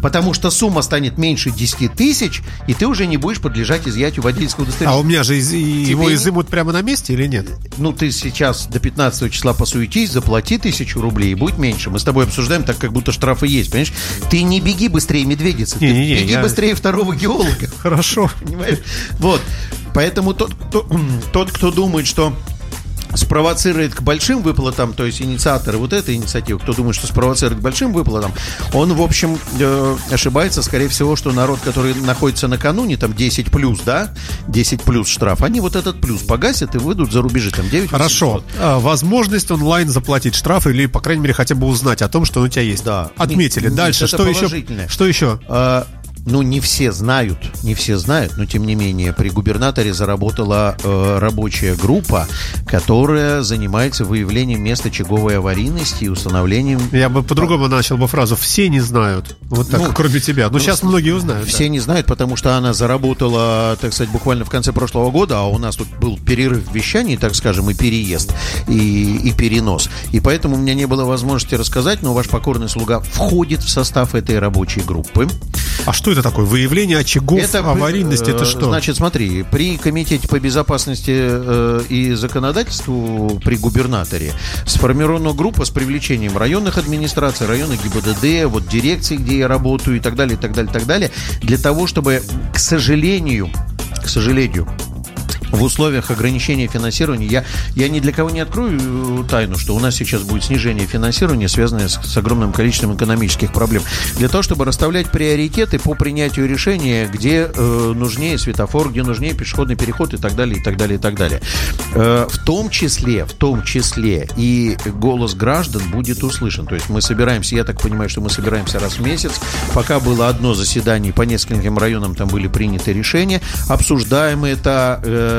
Потому что сумма станет меньше 10 тысяч, и ты уже не будешь подлежать изъятию водительского удостоверения. А у меня же из- и его не- изымут прямо на месте или нет? Ну, ты сейчас до 15 числа посуетись, заплати тысячу рублей, и будет меньше. Мы с тобой обсуждаем так, как будто штрафы есть, понимаешь? Ты не беги быстрее медведицы, ты Не-не-не, беги я- быстрее второго геолога. Хорошо. *laughs* Понимаешь? Вот. Поэтому тот, кто, *clears throat* тот, кто думает, что спровоцирует к большим выплатам, то есть инициаторы вот этой инициативы, кто думает, что спровоцирует к большим выплатам, он, в общем, э, ошибается, скорее всего, что народ, который находится накануне, там 10 плюс, да, 10 плюс штраф, они вот этот плюс погасят и выйдут за рубежи, там 9 Хорошо. А, возможность онлайн заплатить штраф или, по крайней мере, хотя бы узнать о том, что он у тебя есть. Да. Отметили. Нет, Дальше. Что еще? Что еще? А, ну, не все знают, не все знают, но тем не менее при губернаторе заработала э, рабочая группа, которая занимается выявлением мест очаговой аварийности и установлением Я бы по-другому начал бы фразу. Все не знают. Вот так, Ну, кроме тебя. Но сейчас многие узнают. Все не знают, потому что она заработала, так сказать, буквально в конце прошлого года, а у нас тут был перерыв в вещании, так скажем, и переезд, и, и перенос. И поэтому у меня не было возможности рассказать, но ваш покорный слуга входит в состав этой рабочей группы. Да. А что это такое? Выявление очагов аварийности. э, Это что? Значит, смотри, при комитете по безопасности э, и законодательству при губернаторе сформирована группа с привлечением районных администраций, районных ГИБДД, вот дирекций, где я работаю и так далее, и так далее, и так далее, для того, чтобы, к сожалению, к сожалению, в условиях ограничения финансирования, я, я ни для кого не открою э, тайну, что у нас сейчас будет снижение финансирования, связанное с, с огромным количеством экономических проблем. Для того, чтобы расставлять приоритеты по принятию решения, где э, нужнее светофор, где нужнее пешеходный переход и так далее, и так далее, и так далее. Э, в том числе, в том числе и голос граждан будет услышан. То есть мы собираемся, я так понимаю, что мы собираемся раз в месяц. Пока было одно заседание, по нескольким районам там были приняты решения. Обсуждаем это, э,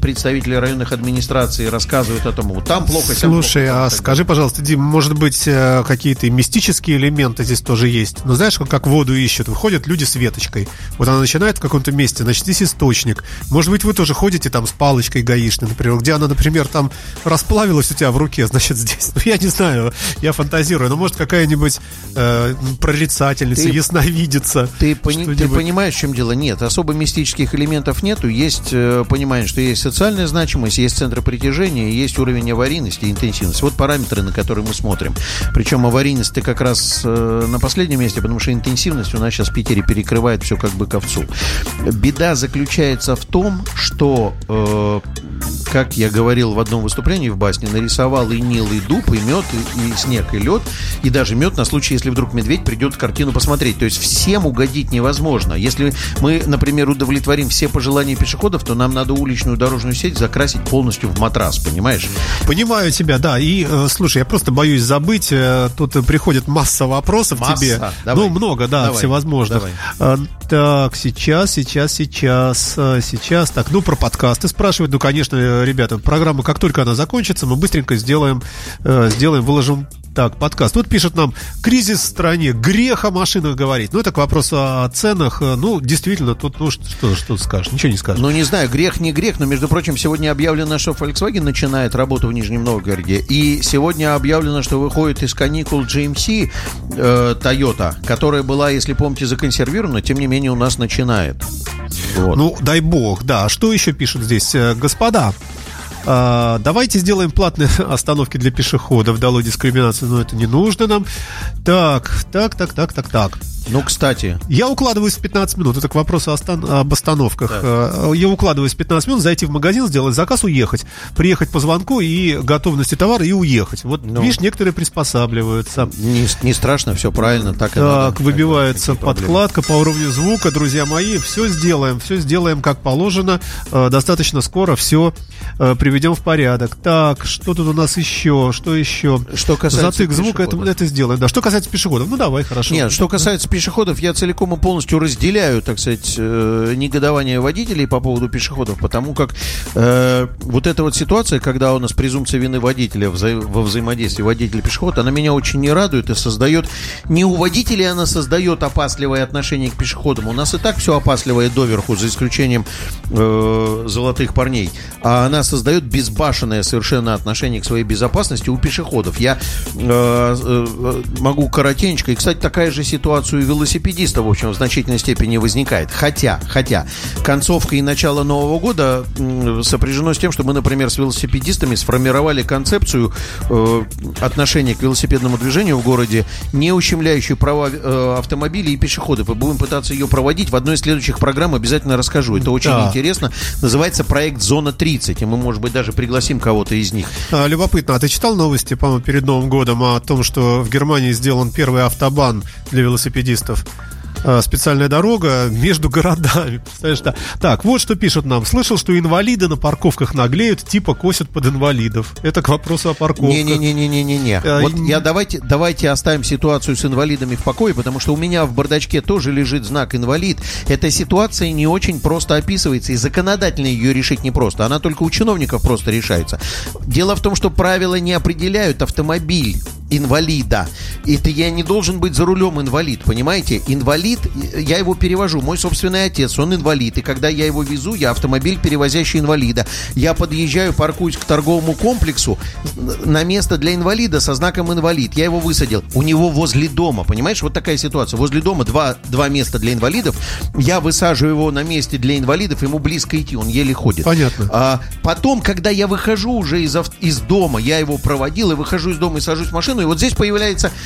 представители районных администраций рассказывают о том, вот там плохо, сям Слушай, плохо, там а так скажи, пожалуйста, Дим, может быть, э, какие-то мистические элементы здесь тоже есть? Ну, знаешь, как, воду ищут. Выходят люди с веточкой. Вот она начинает в каком-то месте, значит, здесь источник. Может быть, вы тоже ходите там с палочкой гаишной, например, где она, например, там расплавилась у тебя в руке, *laughs* значит, здесь. Ну, я не знаю, я фантазирую. Но, может, какая-нибудь э, прорицательница, Ты- ясновидица. Ты, пони- ты понимаешь, в чем дело? Нет, особо мистических элементов нету. Есть понимание, что есть социальная значимость, есть центры притяжения, есть уровень аварийности и интенсивности. Вот параметры, на которые мы смотрим. Причем аварийность ты как раз э, на последнем месте, потому что интенсивность у нас сейчас в Питере перекрывает все как бы к овцу. Беда заключается в том, что, э, как я говорил в одном выступлении в басне, нарисовал и Нил, и дуб, и мед, и, и снег, и лед, и даже мед на случай, если вдруг медведь придет картину посмотреть. То есть всем угодить невозможно. Если мы, например, удовлетворим все пожелания пешеходов, то нам надо уличную дорожную сеть закрасить полностью в матрас, понимаешь? Понимаю тебя, да. И, э, слушай, я просто боюсь забыть. э, тут приходит масса вопросов Масса? тебе. Давай. Ну, много, да, Давай. всевозможных. Давай. А, так, сейчас, сейчас, сейчас, э, сейчас. Так, ну, про подкасты спрашивают. Ну, конечно, ребята, программа, как только она закончится, мы быстренько сделаем, э, сделаем, выложим так, подкаст. Тут пишет нам, кризис в стране, грех о машинах говорить. Ну, это к вопросу о ценах. Ну, действительно, тут, ну, что, что, скажешь? Ничего не скажешь. Ну, не знаю, грех не грех, но, между прочим, сегодня объявлено, что Volkswagen начинает работу в Нижнем Новгороде. И сегодня объявлено, что выходит из каникул GMC э, Toyota, которая была, если помните, законсервирована, тем не менее у нас начинает. Вот. Ну, дай бог, да. А Что еще пишут здесь? Э, Господа, а, давайте сделаем платные *laughs* остановки для пешеходов, дало дискриминацию, но это не нужно нам. Так, так, так, так, так, так. Ну, кстати, Я укладываюсь в 15 минут. Это к вопросу об остановках. Э, Я укладываюсь в 15 минут, зайти в магазин, сделать заказ, уехать. Приехать по звонку и готовности товара и уехать. Вот, Ну. видишь, некоторые приспосабливаются. не, не страшно, все правильно, так и надо. Так, выбивается подкладка по уровню звука, друзья мои. Все сделаем, все сделаем как положено. Э, Достаточно скоро все приведем в порядок. Так, что тут у нас еще? Что еще? Что касается Затык звука, это, это сделаем. Да, что касается пешеходов, ну давай, хорошо. Нет, что касается пешеходов, я целиком и полностью разделяю, так сказать, э, негодование водителей по поводу пешеходов, потому как э, вот эта вот ситуация, когда у нас презумпция вины водителя вза- во взаимодействии водитель-пешеход, она меня очень не радует и создает, не у водителей она создает опасливое отношение к пешеходам, у нас и так все опасливое доверху, за исключением э, золотых парней, а она создает безбашенное совершенно отношение к своей безопасности у пешеходов. Я э, э, могу коротенько, и, кстати, такая же ситуацию и велосипедистов, в общем, в значительной степени возникает. Хотя, хотя, концовка и начало Нового года сопряжено с тем, что мы, например, с велосипедистами сформировали концепцию э, отношения к велосипедному движению в городе, не ущемляющую права э, автомобилей и пешеходов. И будем пытаться ее проводить. В одной из следующих программ обязательно расскажу. Это очень Да. интересно. Называется проект «Зона 30». И мы, может быть, даже пригласим кого-то из них. А, любопытно, а ты читал новости, по-моему, перед Новым годом о том, что в Германии сделан первый автобан для велосипедистов? А, Специальная дорога между городами. *laughs* Представляешь, да? Так, вот что пишут нам. Слышал, что инвалиды на парковках наглеют, типа косят под инвалидов. Это к вопросу о парковках. Не-не-не-не-не-не. Э, Вот н- я давайте, давайте оставим ситуацию с инвалидами в покое, потому что у меня в бардачке тоже лежит знак инвалид. Эта ситуация не очень просто описывается, и законодательно ее решить непросто. Она только у чиновников просто решается. Дело в том, что правила не определяют автомобиль инвалида. Это я не должен быть за рулем инвалид, понимаете? Инвалид, э, я его перевожу. Мой собственный отец, он инвалид. И когда я его везу, я автомобиль, перевозящий инвалида. Я подъезжаю, паркуюсь к торговому комплексу на место для инвалида со знаком инвалид. Я его высадил. У него возле дома, понимаешь, вот такая ситуация. Возле дома два, два места для инвалидов. Я высаживаю его на месте для инвалидов, ему близко идти, он еле ходит. Понятно. А потом, когда я выхожу уже из, из дома, я его проводил и выхожу из дома и сажусь в машину, и вот здесь появляется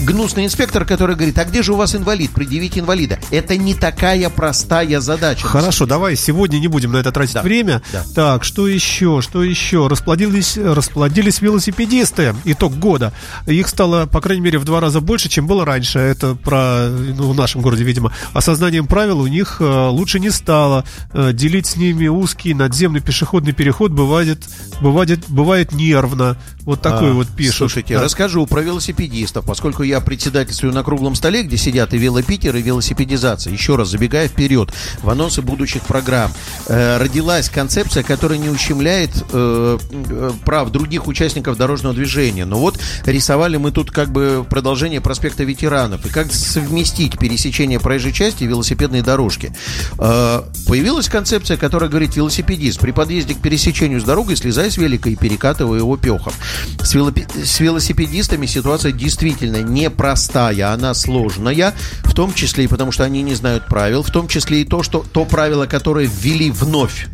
гнусный инспектор, который говорит, а где же у вас инвалид? Предъявите инвалида. Это не такая простая задача. Хорошо, давай сегодня не будем на это тратить Да, время. да. Так, что еще? Что еще? Расплодились, расплодились велосипедисты. Итог года. Их стало, по крайней мере, в два раза больше, чем было раньше. Это про, ну, в нашем городе, видимо. Осознанием правил у них э, лучше не стало. Э, делить с ними узкий надземный пешеходный переход бывает, бывает, бывает нервно. Вот такой А, вот пишут. Слушайте, Да. расскажу про велосипедистов, поскольку я председательствую на круглом столе, где сидят и велопитер, и велосипедизация. Еще раз, забегая вперед, в анонсы будущих программ, э, родилась концепция, которая не ущемляет э, э, прав других участников дорожного движения. Но вот рисовали мы тут как бы продолжение проспекта ветеранов. И как совместить пересечение проезжей части и велосипедной дорожки. Э, появилась концепция, которая говорит, велосипедист при подъезде к пересечению с дорогой слезай с велика и перекатывай его пехом. С, велопе- с велосипедистами ситуация действительно непростая, она сложная, в том числе и потому, что они не знают правил, в том числе и то, что то правило, которое ввели вновь,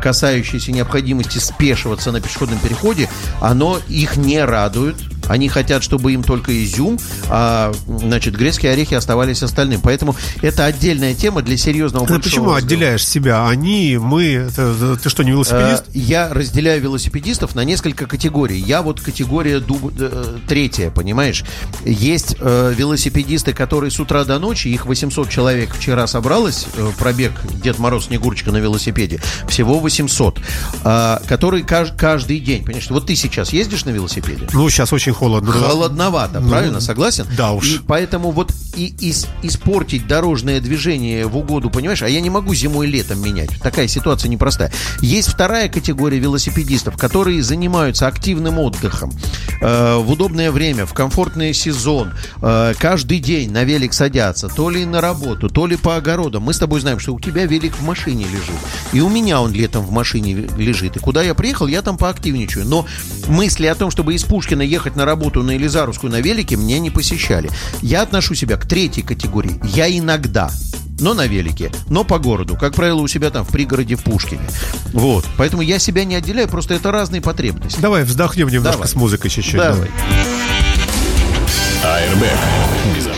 касающееся необходимости спешиваться на пешеходном переходе, оно их не радует. Они хотят, чтобы им только изюм, а, значит, грецкие орехи оставались остальным. Поэтому это отдельная тема для серьезного Ты большого почему разговора. отделяешь себя? Они, мы. Это- ты что, не велосипедист? Э, Я разделяю велосипедистов на несколько категорий. Я вот категория дуб- э, третья, понимаешь? Есть э, велосипедисты, которые с утра до ночи, их 800 человек вчера собралось, э, пробег Дед Мороз Снегурочка на велосипеде, всего 800, э, которые каж- каждый день, понимаешь? Вот ты сейчас ездишь на велосипеде? Ну, сейчас очень холодно. Холодновато, Ну, правильно, согласен? да уж. И поэтому вот и, ис- испортить дорожное движение в угоду, понимаешь, а я не могу зимой и летом менять. Такая ситуация непростая. Есть вторая категория велосипедистов, которые занимаются активным отдыхом э, в удобное время, в комфортный сезон, э, каждый день на велик садятся, то ли на работу, то ли по огородам. Мы с тобой знаем, что у тебя велик в машине лежит. И у меня он летом в машине лежит. И куда я приехал, я там поактивничаю. Но мысли о том, чтобы из Пушкина ехать на работу на Елизаровскую на велике, мне не посещали. Я отношу себя к третьей категории. Я иногда но на велике, но по городу, как правило, у себя там в пригороде в Пушкине. Вот. Поэтому я себя не отделяю, просто это разные потребности. Давай вздохнем немножко Давай. с музыкой чуть-чуть. Давай. АРБ. Безопасность.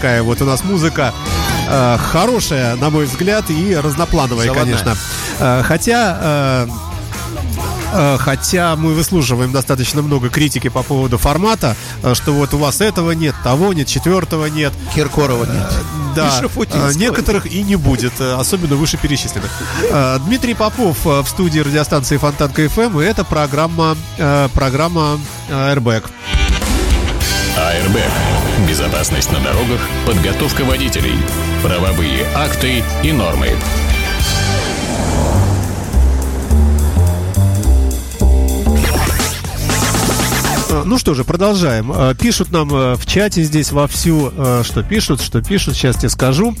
Такая вот у нас музыка. э, хорошая, на мой взгляд, и разноплановая, Заводная. конечно. Э, хотя... э, э, Хотя мы выслушиваем достаточно много критики по поводу формата, э, что вот у вас этого нет, того нет, четвертого нет. Киркорова нет. Да, И э, некоторых и не будет, э, особенно вышеперечисленных. Э, Дмитрий Попов э, в студии радиостанции Фонтанка ФМ, и это программа, э, программа э, Airbag. Безопасность на дорогах, подготовка водителей, правовые акты и нормы. Ну что же, продолжаем. Э, Пишут нам э, в чате здесь вовсю, э, что пишут, что пишут, сейчас тебе скажу.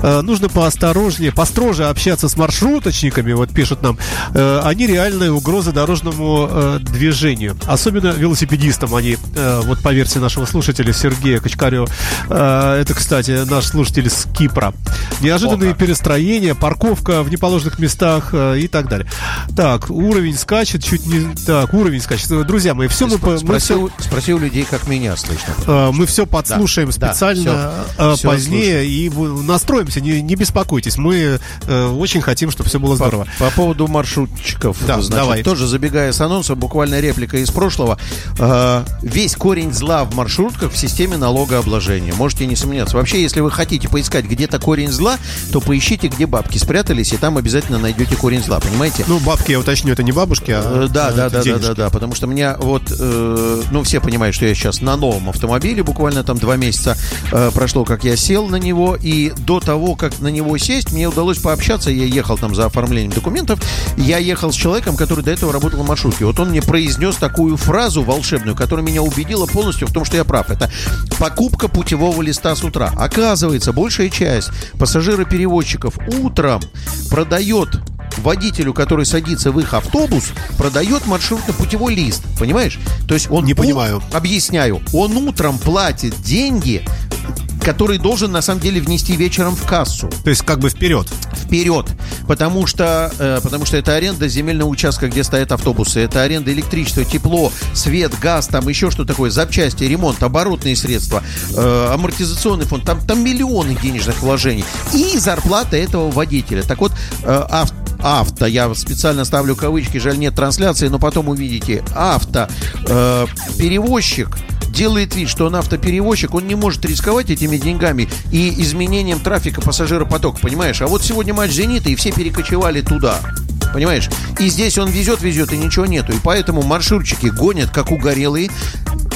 Э, Нужно поосторожнее, построже общаться с маршруточниками, вот пишут нам. Э, Они реальная угроза дорожному э, движению. Особенно велосипедистам они, э, вот по версии нашего слушателя Сергея Качкарева. Э, Это, кстати, наш слушатель с Кипра. Неожиданные перестроения, парковка в неположенных местах э, и так далее. Так, уровень скачет, чуть не... Так, уровень скачет. Друзья мои, все мы, мы Спроси, у- спроси у людей, как меня слышно. Э, Мы все подслушаем Да, да, специально э, всё позднее и в- настроимся, не, не беспокойтесь. Мы э, очень хотим, чтобы все было здорово. По, по поводу маршрутчиков, Да, значит, давай. тоже забегая с анонсом, буквально реплика из прошлого. Э, весь корень зла в маршрутках в системе налогообложения. Можете не сомневаться. Вообще, если вы хотите поискать где-то корень зла, то поищите, где бабки спрятались, и там обязательно найдете корень зла, понимаете? Ну, бабки, я уточню, это не бабушки, а Э, Да, э, да, да, да, денежки. да, да, потому что меня вот, э, ну, все понимают, что я сейчас на новом автомобиле, буквально там два месяца э, прошло, как я сел на него, и до того, как на него сесть, мне удалось пообщаться, я ехал там за оформлением документов, я ехал с человеком, который до этого работал в маршрутке. Вот он мне произнес такую фразу волшебную, которая меня убедила полностью в том, что я прав. Это покупка путевого листа с утра. Оказывается, большая часть пассажиров-перевозчиков утром продает водителю, который садится в их автобус, продает маршрутно-путевой лист. Понимаешь? То есть он... Не у- понимаю. Объясняю. Он утром платит деньги, которые должен на самом деле внести вечером в кассу. То есть как бы вперед. вперед, потому что, э, потому что это аренда земельного участка, где стоят автобусы, это аренда электричества, тепло, свет, газ, там еще что такое, запчасти, ремонт, оборотные средства, э, амортизационный фонд, там, там миллионы денежных вложений. И зарплата этого водителя. Так вот, э, ав- авто, я специально ставлю кавычки, жаль нет трансляции, но потом увидите, авто, э, перевозчик делает вид, что он автоперевозчик, он не может рисковать этими деньгами и изменением трафика пассажиропотока, понимаешь? А вот сегодня матч «Зенита», и все перекочевали туда. Понимаешь? И здесь он везет, везет, и ничего нету. И поэтому маршрутчики гонят, как угорелые.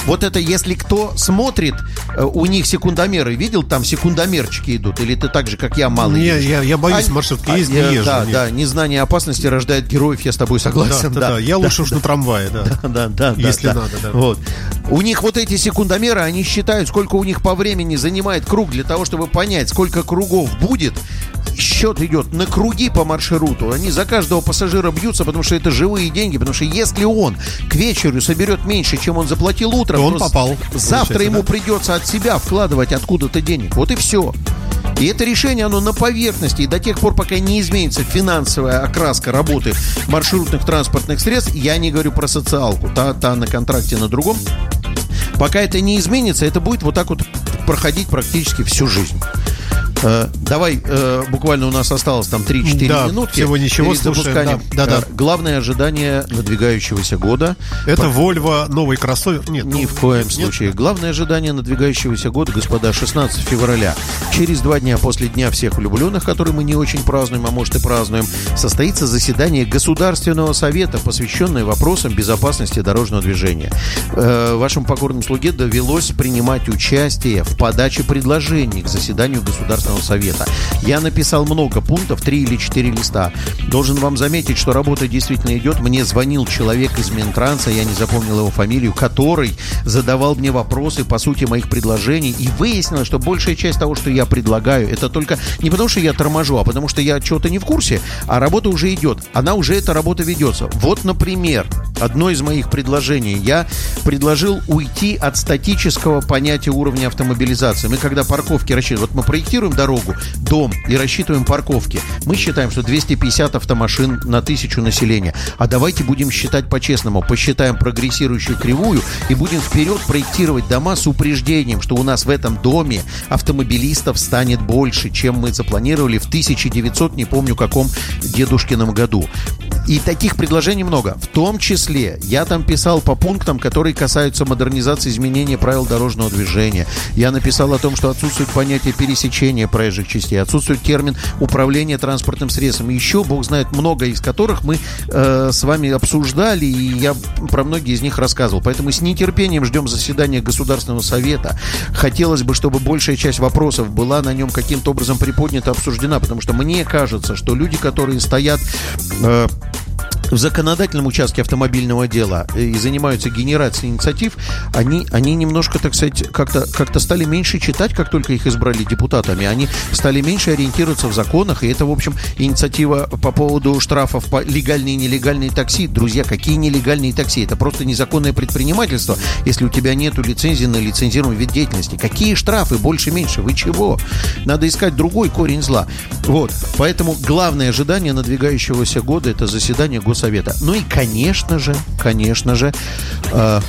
Вот это, если кто смотрит, э, у них секундомеры, видел, там секундомерчики идут, или ты так же, как я, малый Я- едешь? я- я боюсь А- маршрутки а, ездить, не езжу, Да, нет. да, незнание опасности рождает героев, я с тобой Да, согласен. да, да. Я лучше уж на трамвае, *laughs* да. Да, да, да. Если да. надо, да. Вот. У них вот эти секундомеры, они считают, сколько у них по времени занимает круг для того, чтобы понять, сколько кругов будет. Счет идет на круги по маршруту. Они за каждого пассажира бьются, потому что это живые деньги. Потому что если он к вечеру соберет меньше, чем он заплатил утром, То он попал, Завтра ему да? придется от себя вкладывать откуда-то денег. Вот и все. И это решение, оно на поверхности. И до тех пор, пока не изменится финансовая окраска работы маршрутных транспортных средств, я не говорю про социалку, та, та на контракте на другом, пока это не изменится, это будет вот так вот проходить практически всю жизнь. Э, давай, э, буквально у нас осталось там 3-4 Да, минутки. всего ничего, перед слушаем, запусканием. да, да, да. Э, главное ожидание надвигающегося года. Это Volvo новый кроссовер. Нет, Ни ну, в коем нет. случае. Главное ожидание надвигающегося года, господа, 16 февраля. Через два дня после Дня всех влюбленных, который мы не очень празднуем, а может и празднуем, состоится заседание Государственного совета, посвященное вопросам безопасности дорожного движения. Э, вашему покорному слуге довелось принимать участие в подаче предложений к заседанию Государственного совета. Я написал много пунктов, три или четыре листа. Должен вам заметить, что работа действительно идет. Мне звонил человек из Минтранса, я не запомнил его фамилию, который задавал мне вопросы по сути моих предложений. И выяснилось, что большая часть того, что я предлагаю, это только не потому, что я торможу, а потому что я чего-то не в курсе, а работа уже идет. Она уже, эта работа ведется. Вот, например, одно из моих предложений. Я предложил уйти от статического понятия уровня автомобилизации. Мы когда парковки рассчитываем, вот мы проектируем дорогу, дом и рассчитываем парковки. Мы считаем, что 250 автомашин на тысячу населения. А давайте будем считать по-честному. Посчитаем прогрессирующую кривую и будем вперед проектировать дома с упреждением, что у нас в этом доме автомобилистов станет больше, чем мы запланировали в 1900, не помню каком дедушкином году. И таких предложений много. В том числе я там писал по пунктам, которые касаются модернизации изменения правил дорожного движения. Я написал о том, что отсутствует понятие пересечения проезжих частей, отсутствует термин управления транспортным средством. Еще, бог знает, много из которых мы э, с вами обсуждали, и я про многие из них рассказывал. Поэтому с нетерпением ждем заседания Государственного Совета. Хотелось бы, чтобы большая часть вопросов была на нем каким-то образом приподнята, обсуждена, потому что мне кажется, что люди, которые стоят э, в законодательном участке автомобильного дела и занимаются генерацией инициатив, они, они немножко, так сказать, как-то как стали меньше читать, как только их избрали депутатами. Они стали меньше ориентироваться в законах, и это, в общем, инициатива по поводу штрафов по легальные и нелегальные такси. Друзья, какие нелегальные такси? Это просто незаконное предпринимательство, если у тебя нету лицензии на лицензируемый вид деятельности. Какие штрафы? Больше-меньше? Вы чего? Надо искать другой корень зла. Вот. Поэтому главное ожидание надвигающегося года – это заседание Госсовета. Ну и, конечно же, конечно же, э,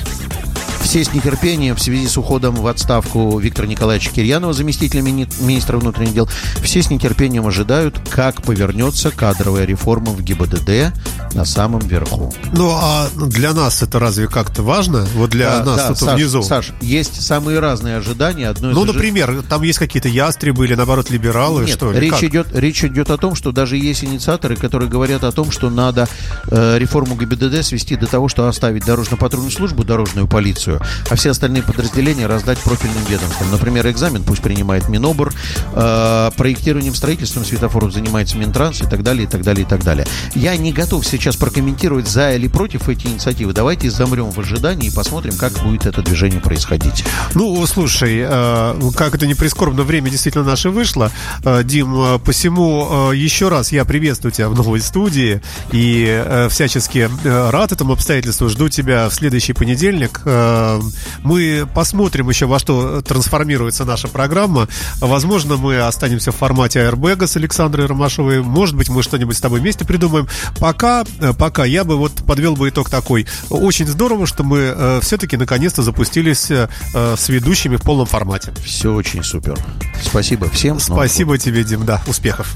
все с нетерпением в связи с уходом в отставку Виктора Николаевича Кирьянова, заместителя мини- министра внутренних дел, все с нетерпением ожидают, как повернется кадровая реформа в ГИБДД на самом верху. Ну, а для нас это разве как-то важно? Вот для Да, нас да, тут Саш, внизу. Саш, есть самые разные ожидания. Одно Ну, например, там есть какие-то ястребы или, наоборот, либералы, Нет, что ли? речь Как? идет, речь идет о том, что даже есть инициаторы, которые говорят о том, что надо реформу ГИБДД свести до того, что оставить дорожно-патрульную службу, дорожную полицию, а все остальные подразделения раздать профильным ведомствам. Например, экзамен пусть принимает Минобр, э, проектированием, строительством светофоров занимается Минтранс и так далее, и так далее, и так далее. Я не готов сейчас прокомментировать за или против эти инициативы. Давайте замрем в ожидании и посмотрим, как будет это движение происходить. Ну, слушай, э, как это не прискорбно, время действительно наше вышло. Э, Дим, э, посему э, еще раз я приветствую тебя в новой студии и э, всячески э, рад этому обстоятельству. Жду тебя в следующий понедельник. Э, Мы посмотрим еще, во что трансформируется наша программа. Возможно, мы останемся в формате аэрбэга с Александрой Ромашовой. Может быть, мы что-нибудь с тобой вместе придумаем. Пока, пока я бы вот подвел бы итог такой. Очень здорово, что мы все-таки наконец-то запустились э, с ведущими в полном формате. Все очень супер. Спасибо всем. Спасибо тебе, Дим, да, успехов.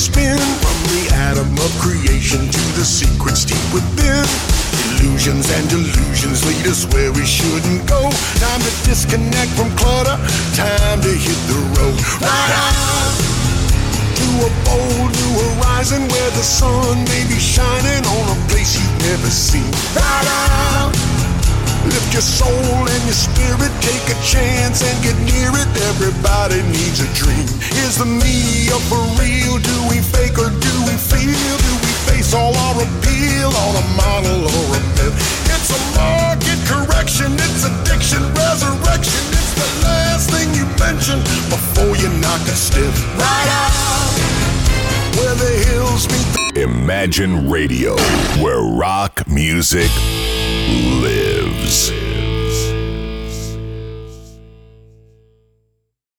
Spin. From the atom of creation to the secrets deep within. Illusions and delusions lead us where we shouldn't go. Time to disconnect from clutter. Time to hit the road. Right out to a bold new horizon where the sun may be shining on a place you've never seen. Right out. Lift your soul and your spirit, take a chance and get near it. Everybody needs a dream. Is the media for real? Do we fake or do we feel? Do we face all our appeal on a model or a myth? It's a market correction, it's addiction, resurrection. It's the last thing you mention before you knock it stiff. Right out where the hills meet the Imagine Radio, where rock music lives. Music.